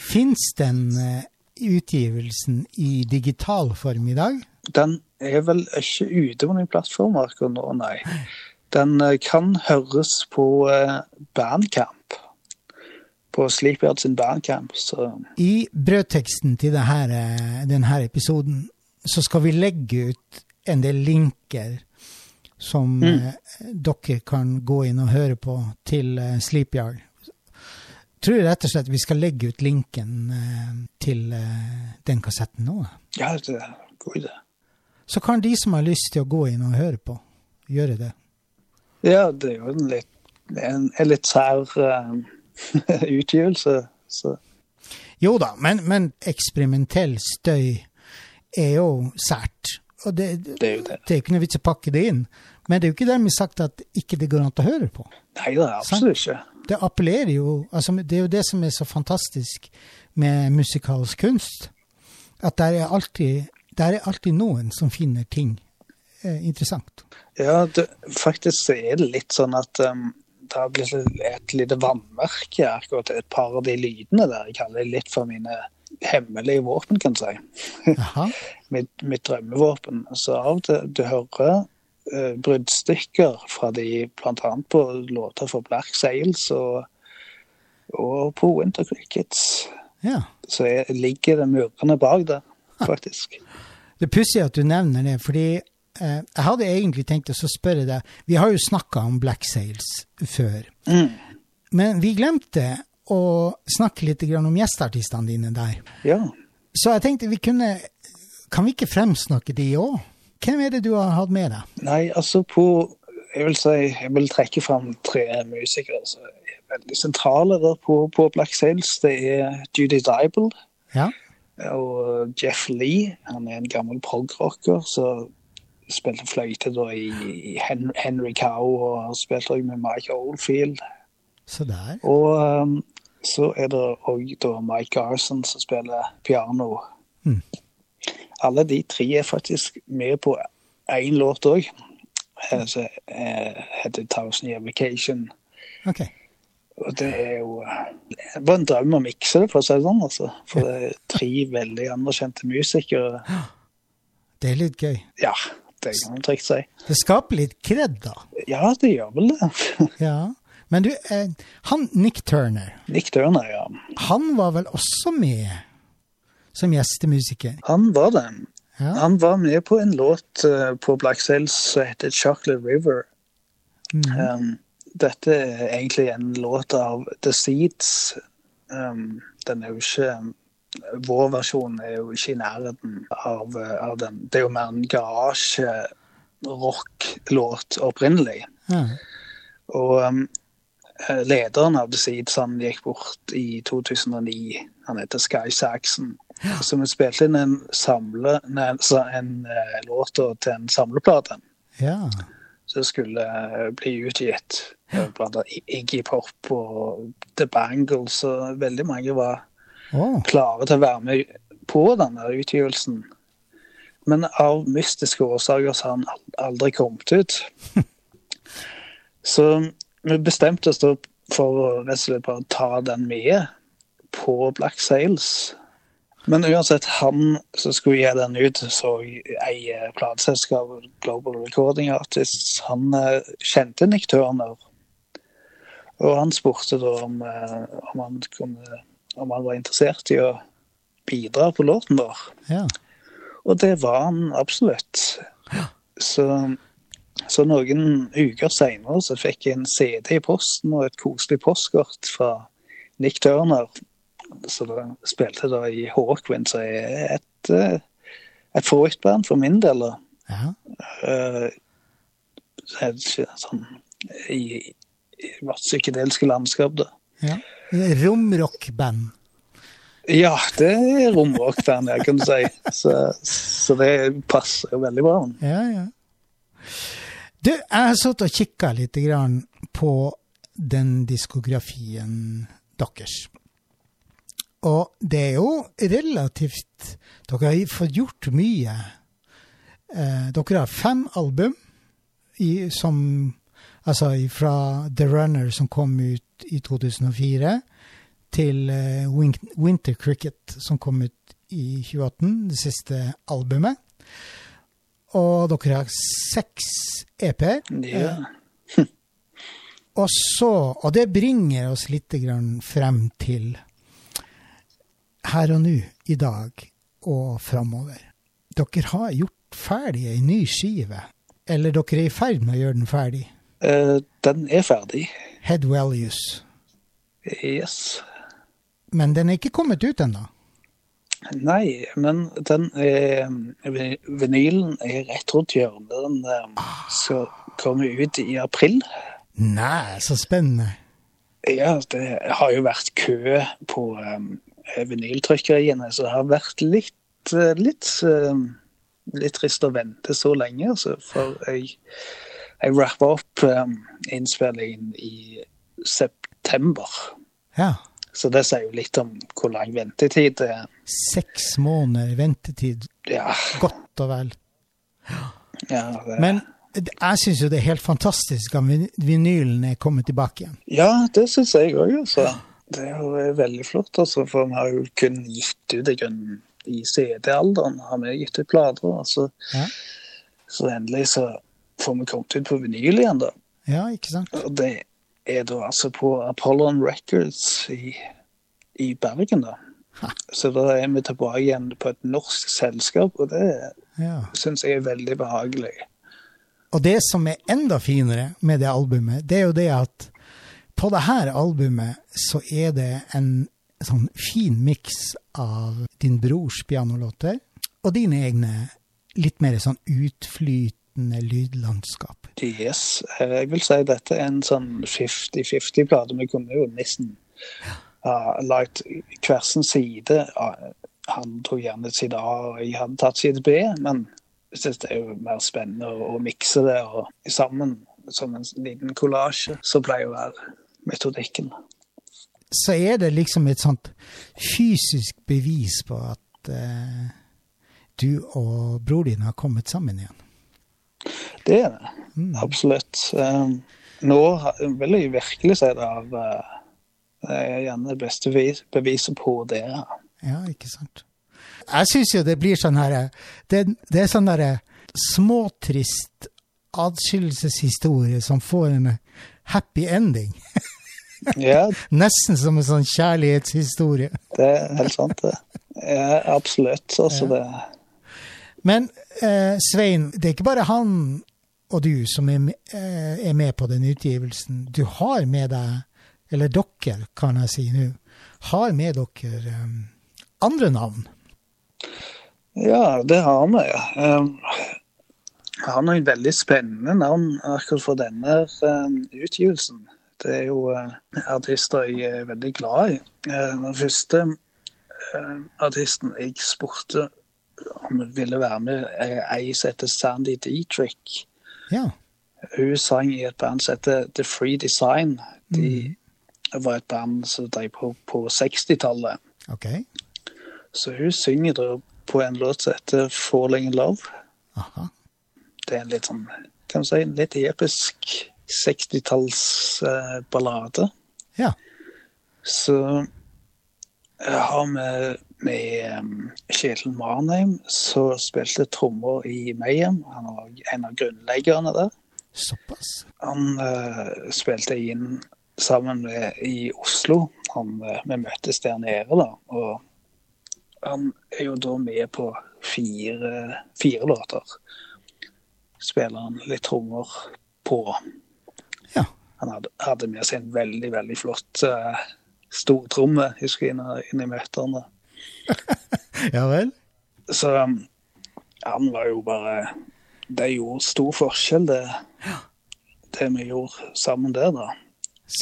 Speaker 1: Fins den eh, utgivelsen i digital form i dag?
Speaker 2: Den er vel ikke ute på noen plattformer akkurat nå, nei. Den eh, kan høres på eh, Bandcamp. På Sleepyard sin Bandcamp. Så
Speaker 1: I brødteksten til denne episoden så skal vi legge ut en del linker som
Speaker 2: Mm.
Speaker 1: dere kan gå inn og høre på til Sleepyard. Tror rett og slett vi skal legge ut linken eh, til eh, den kassetten nå.
Speaker 2: ja, det er en god idé.
Speaker 1: Så kan de som har lyst til å gå inn og høre på, gjøre det.
Speaker 2: Ja, det er jo en litt, en, en litt sær eh, utgivelse. Så
Speaker 1: Jo da, men, men eksperimentell støy er jo sært. Og det,
Speaker 2: det er jo det.
Speaker 1: det er ikke noe vits å pakke det inn. Men det er jo ikke dermed sagt at ikke det går an å høre på.
Speaker 2: Nei, det er absolutt ikke.
Speaker 1: Det appellerer jo altså Det er jo det som er så fantastisk med musikalsk kunst. At der er alltid, der er alltid noen som finner ting eh, interessant.
Speaker 2: Ja, det, faktisk er det litt sånn at um, det har blitt et, lite vannmerke akkurat et par av de lydene der. Jeg kaller det litt for mine hemmelige våpen, kan jeg si. Mitt, mitt drømmevåpen. Så av og til du hører bruddstykker fra de bl.a. på låter for Black Sails og, og på Winter Crickets.
Speaker 1: Ja.
Speaker 2: Så jeg ligger det murrende bak der, faktisk.
Speaker 1: Det er pussig at du nevner det, fordi eh, jeg hadde egentlig tenkt å spørre deg Vi har jo snakka om Black Sails før,
Speaker 2: Mm.
Speaker 1: men vi glemte å snakke litt grann om gjesteartistene dine der.
Speaker 2: Ja.
Speaker 1: Så jeg tenkte vi kunne Kan vi ikke fremsnakke de òg? Hvem er det du har hatt med deg?
Speaker 2: Nei, altså på Jeg vil si jeg vil trekke fram tre musikere som er veldig sentrale der på, på Black Sails. Det er Judy Dibel
Speaker 1: Ja.
Speaker 2: og Jeff Lee. Han er en gammel prog-rocker som spilte fløyte da i i Henry Cow og spilte spilt også med Mike Oldfield.
Speaker 1: Så der.
Speaker 2: Og um, så er det òg Mike Garson som spiller piano.
Speaker 1: Mm.
Speaker 2: Alle de tre er faktisk med på én låt òg, som eh, heter 'Thousand Year Vacation'.
Speaker 1: Okay.
Speaker 2: Og det er jo Det var en drøm å mikse det, for å si det sånn. altså. For det er tre veldig anerkjente musikere.
Speaker 1: Det er litt gøy.
Speaker 2: Ja, det kan man trygt si.
Speaker 1: Det skaper litt kred, da.
Speaker 2: Ja, det gjør vel det.
Speaker 1: Ja. Men du, eh, han Nick Turner,
Speaker 2: Nick Turner, ja.
Speaker 1: han var vel også med som gjestemusiker?
Speaker 2: Han var det.
Speaker 1: Ja.
Speaker 2: Han var med på en låt eh, på Black Sails som heter 'Chocolate River'.
Speaker 1: Mhm.
Speaker 2: Um, dette er egentlig en låt av The Seeds. Um, den er jo ikke um, Vår versjon er jo ikke i nærheten av, uh, av den. Det er jo mer en garasje-rock-låt opprinnelig.
Speaker 1: Mm.
Speaker 2: Og um, eh, lederen av The Seeds han gikk bort i 2009. Han heter Sky Saxon. Så vi spilte inn en, samle, nei, så en uh, låt til en samleplate
Speaker 1: ja.
Speaker 2: som skulle eh, bli utgitt. Eh, Blant annet Iggy Pop og The Bangles. Og veldig mange var
Speaker 1: oh.
Speaker 2: klare til å være med på denne utgivelsen. Men av mystiske årsaker så har han aldri kommet ut. Så vi bestemte oss da for å ta den med på Black Sails. Men uansett, han som skulle gi den ut, så eier plateselskapet Global Recording Artists, han eh, kjente Nick Turner. Og han spurte da om, eh, om, han kunne, om han var interessert i å bidra på låten vår.
Speaker 1: Ja.
Speaker 2: Og det var han absolutt. Så, så noen uker seinere så fikk jeg en CD i posten og et koselig postkort fra Nick Turner. Så da spilte da i Hawkwind, som er et, eh, et favorittband for min del.
Speaker 1: ja.
Speaker 2: Uh, sånn i, i vårt psykedeliske landskap, da.
Speaker 1: ja. Romrockband.
Speaker 2: Ja, det er romrockband, jeg kan si. Så, så det passer jo veldig bra.
Speaker 1: Ja, ja. Du, jeg har satt og kikka litt grann på den diskografien deres. Og det er jo relativt Dere har fått gjort mye. Eh, dere har fem album i, som Altså fra The Runner, som kom ut i 2004, til eh, Winter Cricket, som kom ut i 2018, det siste albumet. Og dere har seks EP-er.
Speaker 2: Ja.
Speaker 1: Og så, og det bringer oss litt frem til her og nå, i dag og framover. Dere har gjort ferdig ei ny skive. Eller dere er i ferd med å gjøre den ferdig.
Speaker 2: Uh, den er ferdig.
Speaker 1: Head Values.
Speaker 2: Yes.
Speaker 1: Men den er ikke kommet ut ennå.
Speaker 2: Nei, men den vi- vinylen er rett rundt hjørnet. Den eh, skal komme ut i april.
Speaker 1: Nei, så spennende.
Speaker 2: Ja, det har jo vært kø på um, vinyltrykkeriene, så det har vært litt, eh, litt, eh, litt trist å vente så lenge. Altså, for jeg, jeg rappa opp um, innspillingen i september.
Speaker 1: Ja.
Speaker 2: Så det sier jo litt om hvor lang ventetid det er.
Speaker 1: Seks måneder ventetid.
Speaker 2: Ja,
Speaker 1: Godt og vel.
Speaker 2: ja, det,
Speaker 1: Men jeg syns jo det er helt fantastisk at vin- vinylen er kommet tilbake igjen.
Speaker 2: ja det syns jeg òg, altså. Det er jo veldig flott, altså, for vi har jo kun gitt ut grunnen i CD-alderen. har vi gitt ut plater. Altså.
Speaker 1: Ja.
Speaker 2: Så endelig så får vi kommet ut på vinyl igjen, da.
Speaker 1: Ja, ikke sant?
Speaker 2: Og det er da altså på Apollon Records i, i Bergen, da.
Speaker 1: Ha.
Speaker 2: Så da er vi tilbake igjen på et norsk selskap, og det
Speaker 1: Ja.
Speaker 2: syns jeg er veldig behagelig.
Speaker 1: Og det som er enda finere med det albumet, det er jo det at på det her albumet så er det en sånn fin miks av din brors pianolåter og dine egne litt mer sånn utflytende lydlandskap.
Speaker 2: Yes, jeg vil si dette er en sånn 50-50-plate. Vi kunne jo nesten ha lagt hver sin side. Ja, Han tok gjerne side A, og jeg hadde tatt side B, men jeg synes det er jo mer spennende å, å mikse det og sammen som en liten kollasje. Så pleier å være metodikken.
Speaker 1: Så er det liksom et sånt fysisk bevis på at eh, du og bror din har kommet sammen igjen.
Speaker 2: Det er det. Absolutt. Um, nå vil jeg virkelig si det av uh, Det er gjerne det beste beviset på det.
Speaker 1: Ja, ikke sant. Jeg syns jo det blir sånn her Det, det er sånn derre småtrist atskillelseshistorie som får en happy ending.
Speaker 2: Ja,
Speaker 1: Nesten som en sånn kjærlighetshistorie.
Speaker 2: Det er helt sant, det. Ja, absolutt. Altså, det
Speaker 1: Men eh, Svein, det er ikke bare han og du som er, eh, er med på den utgivelsen. Du har med deg, eller dere kan jeg si nå, har med dere eh, andre navn.
Speaker 2: Ja, det har vi. Um, Jeg har noen veldig spennende navn akkurat for denne um, utgivelsen. Det er jo uh, artister jeg er veldig glad i. Uh, Den første artisten jeg spurte om hun ville være med, er ei som heter Sandy Dietrich.
Speaker 1: Ja.
Speaker 2: Hun sang i et band som heter The Free Design. De var et band som drev på på 60-tallet.
Speaker 1: OK.
Speaker 2: Så hun synger da på en låt som heter 'Falling in Love'.
Speaker 1: Aha.
Speaker 2: Det er en litt sånn, kan man si, en litt episk 60-tallsballade.
Speaker 1: Ja.
Speaker 2: Så jeg har med, med um, Kjetil Marnheim, som spilte trommer i Mayhem. Han var en av grunnleggerne der.
Speaker 1: Såpass.
Speaker 2: Han uh, spilte inn sammen med i Oslo. Han, uh, vi møttes der nede, da. Og han er jo da med på fire, fire låter. Spiller han litt trommer på.
Speaker 1: Ja.
Speaker 2: Han hadde, hadde med seg en veldig, veldig flott uh, stortromme, husker jeg, inne i møtene.
Speaker 1: Ja vel?
Speaker 2: Så um, han var jo bare Det gjorde stor forskjell, det, det vi gjorde sammen der, da.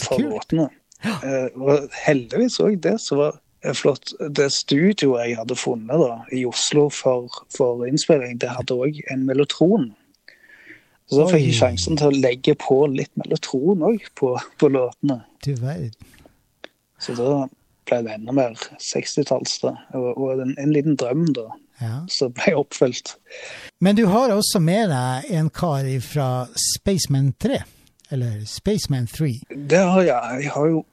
Speaker 2: For låtene. Eh, og heldigvis òg det som var flott. Det studioet jeg hadde funnet da, i Oslo for, for innspilling, det hadde òg en mellotron. Så da fikk jeg sjansen til å legge på litt mellotron òg på, på låtene.
Speaker 1: Du verden.
Speaker 2: Så da ble det enda mer 60-talls. da. Og, og en, en liten drøm da,
Speaker 1: Ja.
Speaker 2: som ble oppfylt.
Speaker 1: Men du har også med deg en kar fra Spaceman 3. Eller Spaceman 3.
Speaker 2: Det har jeg. Jeg har jo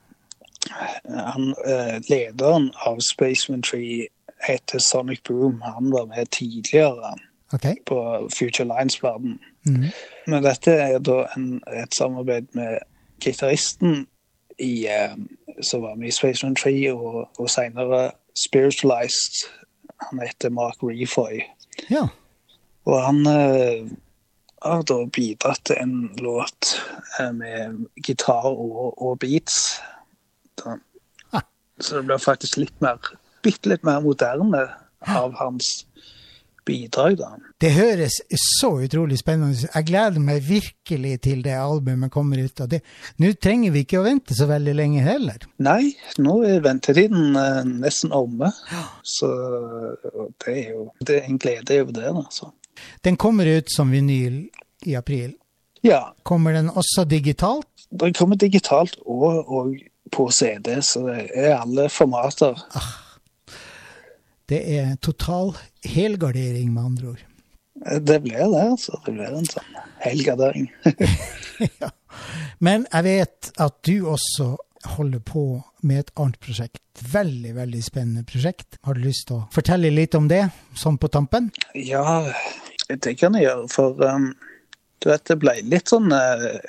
Speaker 2: han, eh, Lederen av Spaceman 3 heter Sonic Boom. Han var med tidligere
Speaker 1: OK?
Speaker 2: på Future Lines-platen.
Speaker 1: Mhm.
Speaker 2: Men dette er da en, et samarbeid med gitaristen i, eh, som var med i Spaceman Tree, og, og senere Spiritualized. Han heter Mark Refoy.
Speaker 1: Ja.
Speaker 2: Og han eh, har da bidratt til en låt eh, med gitar og, og beats. Da.
Speaker 1: Ah.
Speaker 2: Så det blir faktisk litt mer, bitte litt mer moderne av hans bidrag, da.
Speaker 1: Det høres så utrolig spennende ut. Jeg gleder meg virkelig til det albumet kommer ut. Og det, nå trenger vi ikke å vente så veldig lenge heller.
Speaker 2: Nei, nå er ventetiden eh, nesten omme. Så det er jo det er en glede over det, altså.
Speaker 1: Den kommer ut som vinyl i april.
Speaker 2: Ja,
Speaker 1: Kommer den også digitalt?
Speaker 2: Den kommer digitalt og, og på CD, så det er alle formater.
Speaker 1: Det er total helgardering, med andre ord.
Speaker 2: Det ble det, altså. Det ble en sånn helgardering.
Speaker 1: ja. Men jeg vet at du også holder på med et annet prosjekt. Veldig, veldig spennende prosjekt. Har du lyst til å fortelle litt om det, sånn på tampen?
Speaker 2: Ja, det kan jeg gjøre, for um, du vet, det ble litt sånn uh,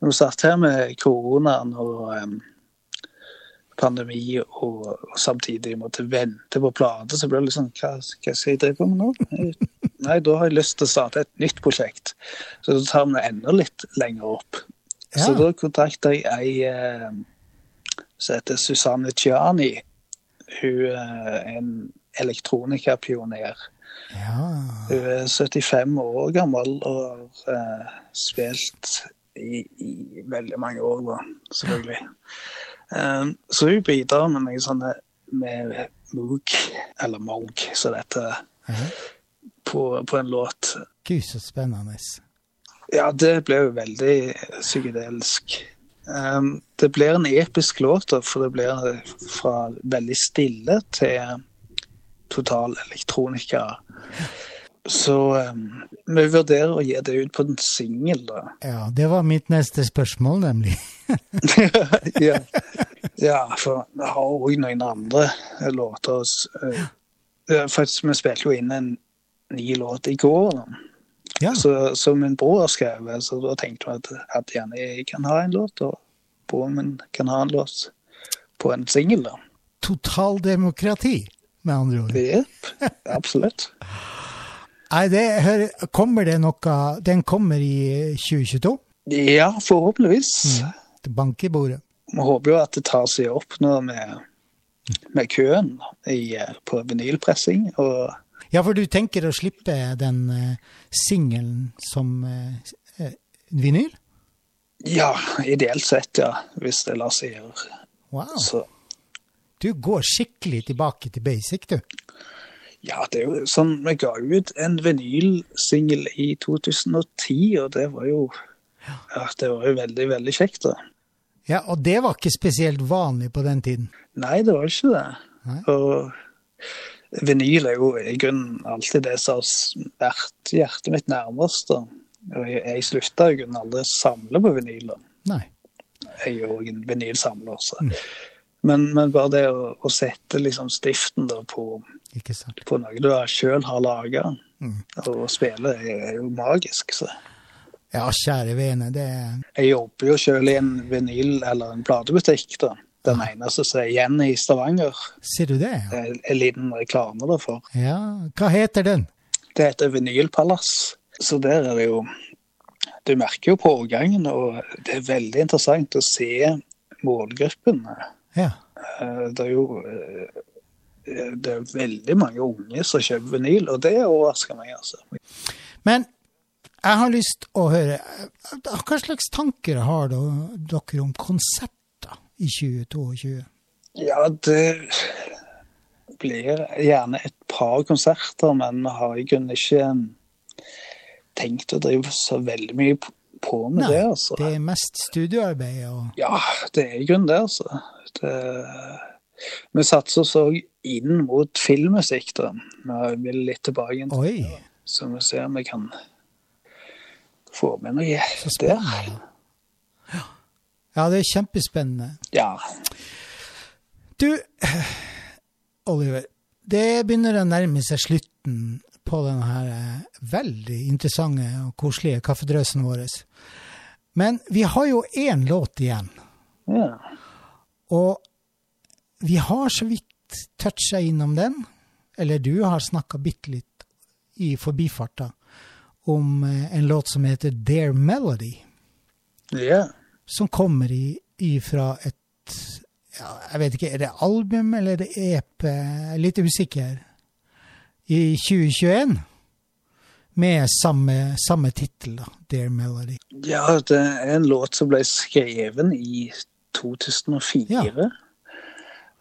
Speaker 2: Når vi satt her med koronaen og um, pandemi, og, og samtidig måtte vente på plater, så ble det litt sånn hva, hva skal jeg drive med nå? Nei, da har jeg lyst til å starte et nytt prosjekt. Så da tar vi det enda litt lenger opp. Så da kontakta jeg ei eh, som heter Susanne Chiani. Hun eh, er en elektronikapioner.
Speaker 1: Ja.
Speaker 2: Hun er 75 år gammel og har eh, spilt i, i veldig mange år, da, selvfølgelig. Eh, så hun bidrar med noe sånne med Moog, eller Moog, som det heter, på, på en låt.
Speaker 1: Gud, så spennende.
Speaker 2: Ja, det ble jo veldig psykedelisk. Um, det blir en episk låt, for det blir fra veldig stille til total elektronika. Så um, vi vurderer å gi det ut på en singel, da.
Speaker 1: Ja, det var mitt neste spørsmål, nemlig.
Speaker 2: ja. ja, for vi har òg noen andre låter. eh, Faktisk, vi spilte jo inn en ny låt i går. da.
Speaker 1: Ja,
Speaker 2: Så, som min bror har skrevet, så da tenkte vi at, at gjerne jeg kan ha en låt, og broren min kan ha en låt på en singel.
Speaker 1: totaldemokrati, med andre ord.
Speaker 2: Jepp, absolutt.
Speaker 1: Nei, det hører, kommer det noe Den kommer i 2022?
Speaker 2: Ja, forhåpentligvis.
Speaker 1: Det banker i bordet.
Speaker 2: Vi håper jo at det tar seg opp nå med, med køen i, på vinylpressing. Og
Speaker 1: Ja, for du tenker å slippe den uh, singelen som eh, vinyl?
Speaker 2: ja, ideelt sett, ja, hvis det lar seg gjøre.
Speaker 1: Wow.
Speaker 2: Så
Speaker 1: Du går skikkelig tilbake til basic, du.
Speaker 2: Ja, det er jo sånn Vi ga ut en vinylsingel i 2010, og det var jo ja, det var jo veldig, veldig kjekt, da.
Speaker 1: Ja, og det var ikke spesielt vanlig på den tiden.
Speaker 2: Nei, det var ikke det.
Speaker 1: Nei.
Speaker 2: Og vinyl er jo i grunnen alltid det som har vært hjertet mitt nærmest. da. Og jeg, jeg slutta jo aldri å samle på vinyl. da.
Speaker 1: Nei.
Speaker 2: Jeg er jo en vinylsamler. Så. Men, men bare det å, å sette liksom stiften da på,
Speaker 1: Ikke sant.
Speaker 2: på noe du sjøl har laga,
Speaker 1: Mm.
Speaker 2: og spille, er, jo magisk. Så.
Speaker 1: Ja, kjære vene, det er
Speaker 2: Jeg jobber jo sjøl i en vinyl- eller en platebutikk. da. Den eneste som er igjen i Stavanger.
Speaker 1: Sier du det?
Speaker 2: Er En liten reklame derfor.
Speaker 1: Ja. Hva heter den?
Speaker 2: Det heter Vinylpalass. Så der er det jo Du merker jo pågangen, og det er veldig interessant å se målgruppen.
Speaker 1: Ja.
Speaker 2: Eh, Det er jo eh, det er veldig mange unge som kjøper vinyl, og det overrasker meg. altså.
Speaker 1: Men jeg har lyst å høre Hva slags tanker har dere om konserter i 2022?
Speaker 2: Ja, det blir gjerne et par konserter, men vi har i grunnen ikke tenkt å drive så veldig mye på med
Speaker 1: Nei,
Speaker 2: det. altså.
Speaker 1: Det er mest studioarbeid og
Speaker 2: Ja, det er i grunnen det, altså. Det, vi satser så inn mot filmmusikk, da. Vi vil litt tilbake igjen,
Speaker 1: Oi,
Speaker 2: så vi ser om vi kan få med noe
Speaker 1: så
Speaker 2: der.
Speaker 1: Ja. ja, det er kjempespennende.
Speaker 2: Ja.
Speaker 1: Du, Oliver, det begynner å nærme seg slutten på denne eh, veldig interessante og koselige kaffedrøsen vår. Men vi har jo én låt igjen,
Speaker 2: ja.
Speaker 1: og vi har så vidt toucha innom den. Eller du har snakka bitte litt i forbifarta om eh, en låt som heter Their Melody.
Speaker 2: ja.
Speaker 1: som kommer i, ifra et ja, Jeg vet ikke, er det album eller er det EP? Litt usikker. I 2021. Med samme, samme tittel, da. Dear Melody.
Speaker 2: Ja, det er en låt som ble skreven i 2004.
Speaker 1: Ja.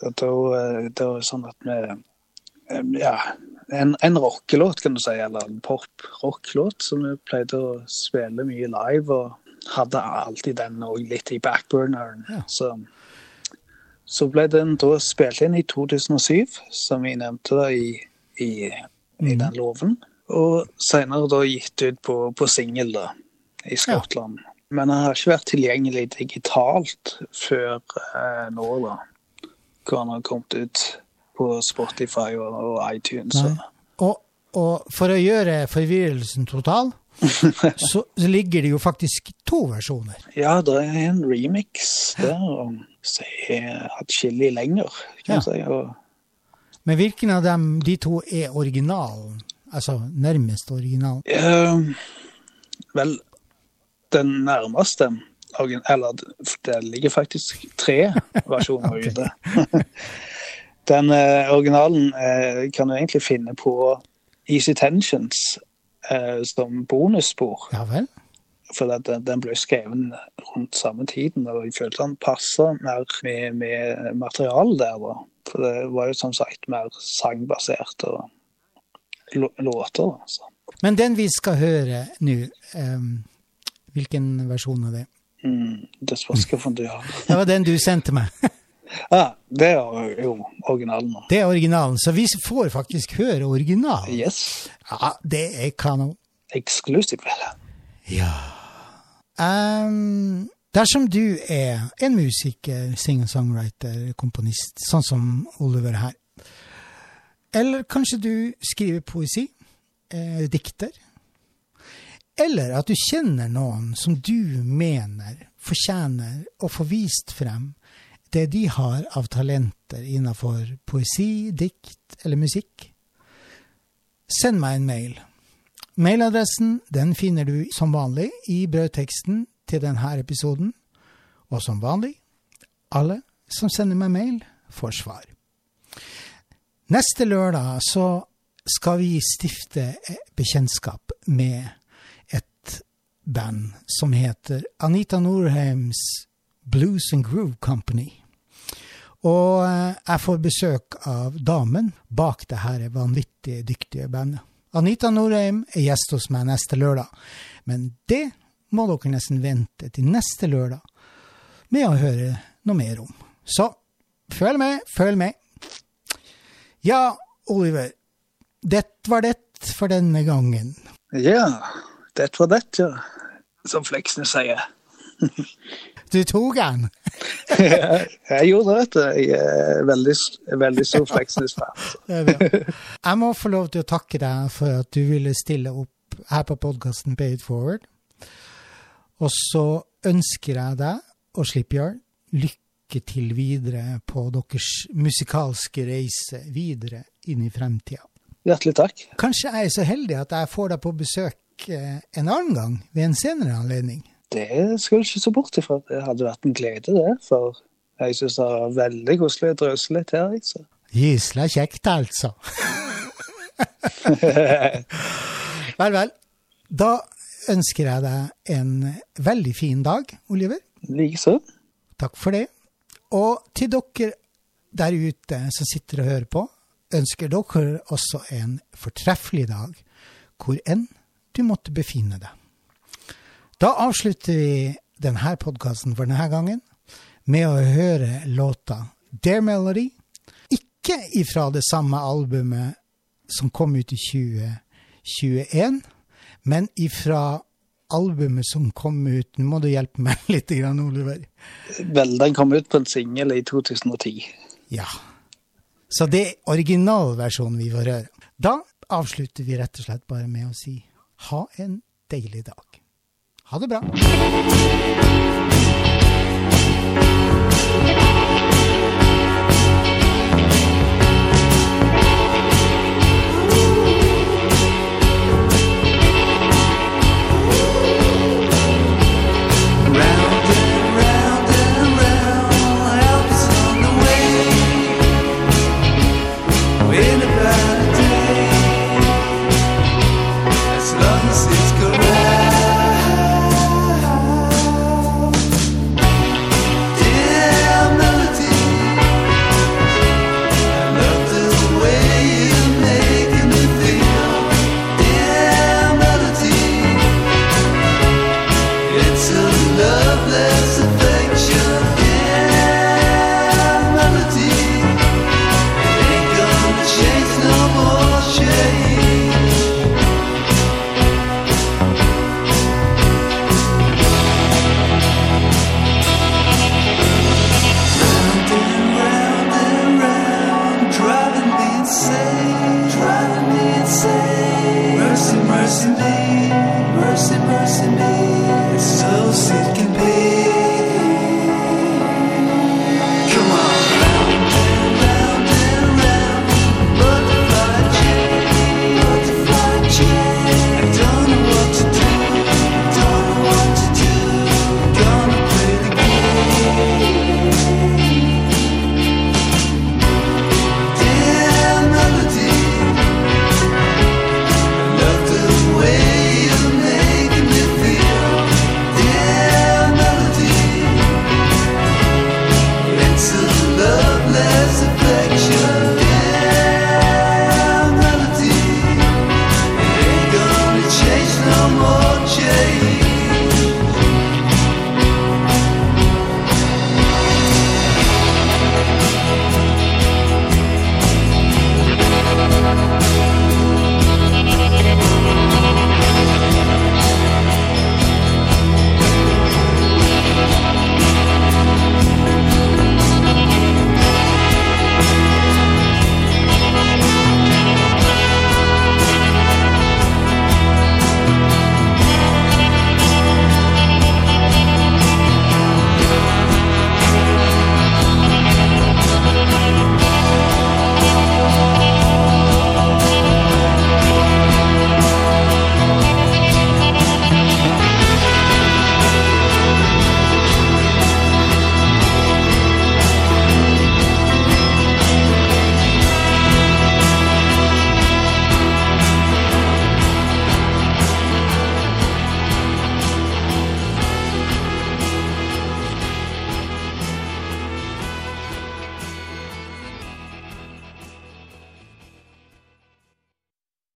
Speaker 2: Da, eh, da var det sånn at vi eh, Ja, en, en rockelåt, kan du si, eller en pop-rocklåt som vi pleide å spille mye live. og hadde alltid den og litt i backburneren.
Speaker 1: Ja.
Speaker 2: Så, så ble den da spilt inn i 2007, som vi nevnte da i, i, i
Speaker 1: Mhm.
Speaker 2: den loven. Og senere da gitt ut på, på singel da, i Skottland. Men den har ikke vært tilgjengelig digitalt før eh, nå, da. Hvor han har kommet ut på Spotify og, og iTunes. Og,
Speaker 1: Og, for å gjøre forvirrelsen total, så, så ligger det jo faktisk to versjoner.
Speaker 2: ja, det er en remix der som er atskillig lenger, kan
Speaker 1: Ja.
Speaker 2: jeg si. Og,
Speaker 1: Men hvilken av dem, de to, er originalen? Altså nærmest originalen?
Speaker 2: Uh, vel, den nærmeste Eller det ligger faktisk tre versjoner ute. Den eh, originalen eh, kan du egentlig finne på Easy Tensions eh, som bonusspor.
Speaker 1: Ja vel?
Speaker 2: For den, den ble skrevet rundt samme tiden, og jeg følte den passa mer med, med materialet der. da. For det var jo som sagt mer sangbasert og låter. da, så.
Speaker 1: Men den vi skal høre nå, um, hvilken versjon er det?
Speaker 2: Mm, du har.
Speaker 1: Det var den du sendte meg.
Speaker 2: ja, det er jo originalen. nå.
Speaker 1: Det er originalen, så vi får faktisk høre originalen.
Speaker 2: Yes.
Speaker 1: Ja, det er kanon.
Speaker 2: Exclusive.
Speaker 1: Ja. Um, dersom du er en musiker, singer-songwriter, komponist, sånn som Oliver her, eller kanskje du skriver poesi, eh, dikter, eller at du kjenner noen som du mener fortjener å få vist frem det de har av talenter innenfor poesi, dikt eller musikk, send meg en mail. Mailadressen den finner du som vanlig i brødteksten til denne episoden. Og som vanlig, alle som sender meg mail, får svar. Neste lørdag så skal vi stifte bekjentskap med band som heter Anita Norheims Blues and Groove Company. Og eh, jeg får besøk av damen bak det her vanvittig dyktige bandet. Anita Norheim er gjest hos meg neste lørdag, men det må dere nesten vente til neste lørdag med å høre noe mer om. Så følg med, følg med. Ja, Oliver, det var det for denne gangen.
Speaker 2: Ja, det var dette, ja. Som Fleksnes sier.
Speaker 1: Du tok den?
Speaker 2: jeg gjorde det. Jeg er veldig, veldig stor Fleksnes-fan.
Speaker 1: jeg må få lov til å takke deg for at du ville stille opp her på podkasten Pay it forward. Og så ønsker jeg deg og Slipyard lykke til videre på deres musikalske reise videre inn i fremtida.
Speaker 2: Hjertelig takk.
Speaker 1: Kanskje jeg er så heldig at jeg får deg på besøk eh, en annen gang, ved en senere anledning?
Speaker 2: Det skal du ikke se bort ifra. Det hadde vært en glede, det. For jeg syns det var veldig koselig å drøse litt her. Altså.
Speaker 1: Gysla kjekt, altså. vel, vel. Da ønsker jeg deg en veldig fin dag, Oliver.
Speaker 2: Likeså.
Speaker 1: Takk for det. Og til dere der ute som sitter og hører på, ønsker dere også en fortreffelig dag, hvor enn du måtte befinne deg. Da avslutter vi denne podkasten for denne gangen med å høre låta Dare Melody, ikke ifra det samme albumet som kom ut i 2021, men ifra albumet som kom ut Nå må du hjelpe meg litt, Oliver.
Speaker 2: Vel, den kom ut på en singel i 2010.
Speaker 1: Ja. Så det er originalversjonen vi får høre. Da avslutter vi rett og slett bare med å si ha en deilig dag. Ha det bra.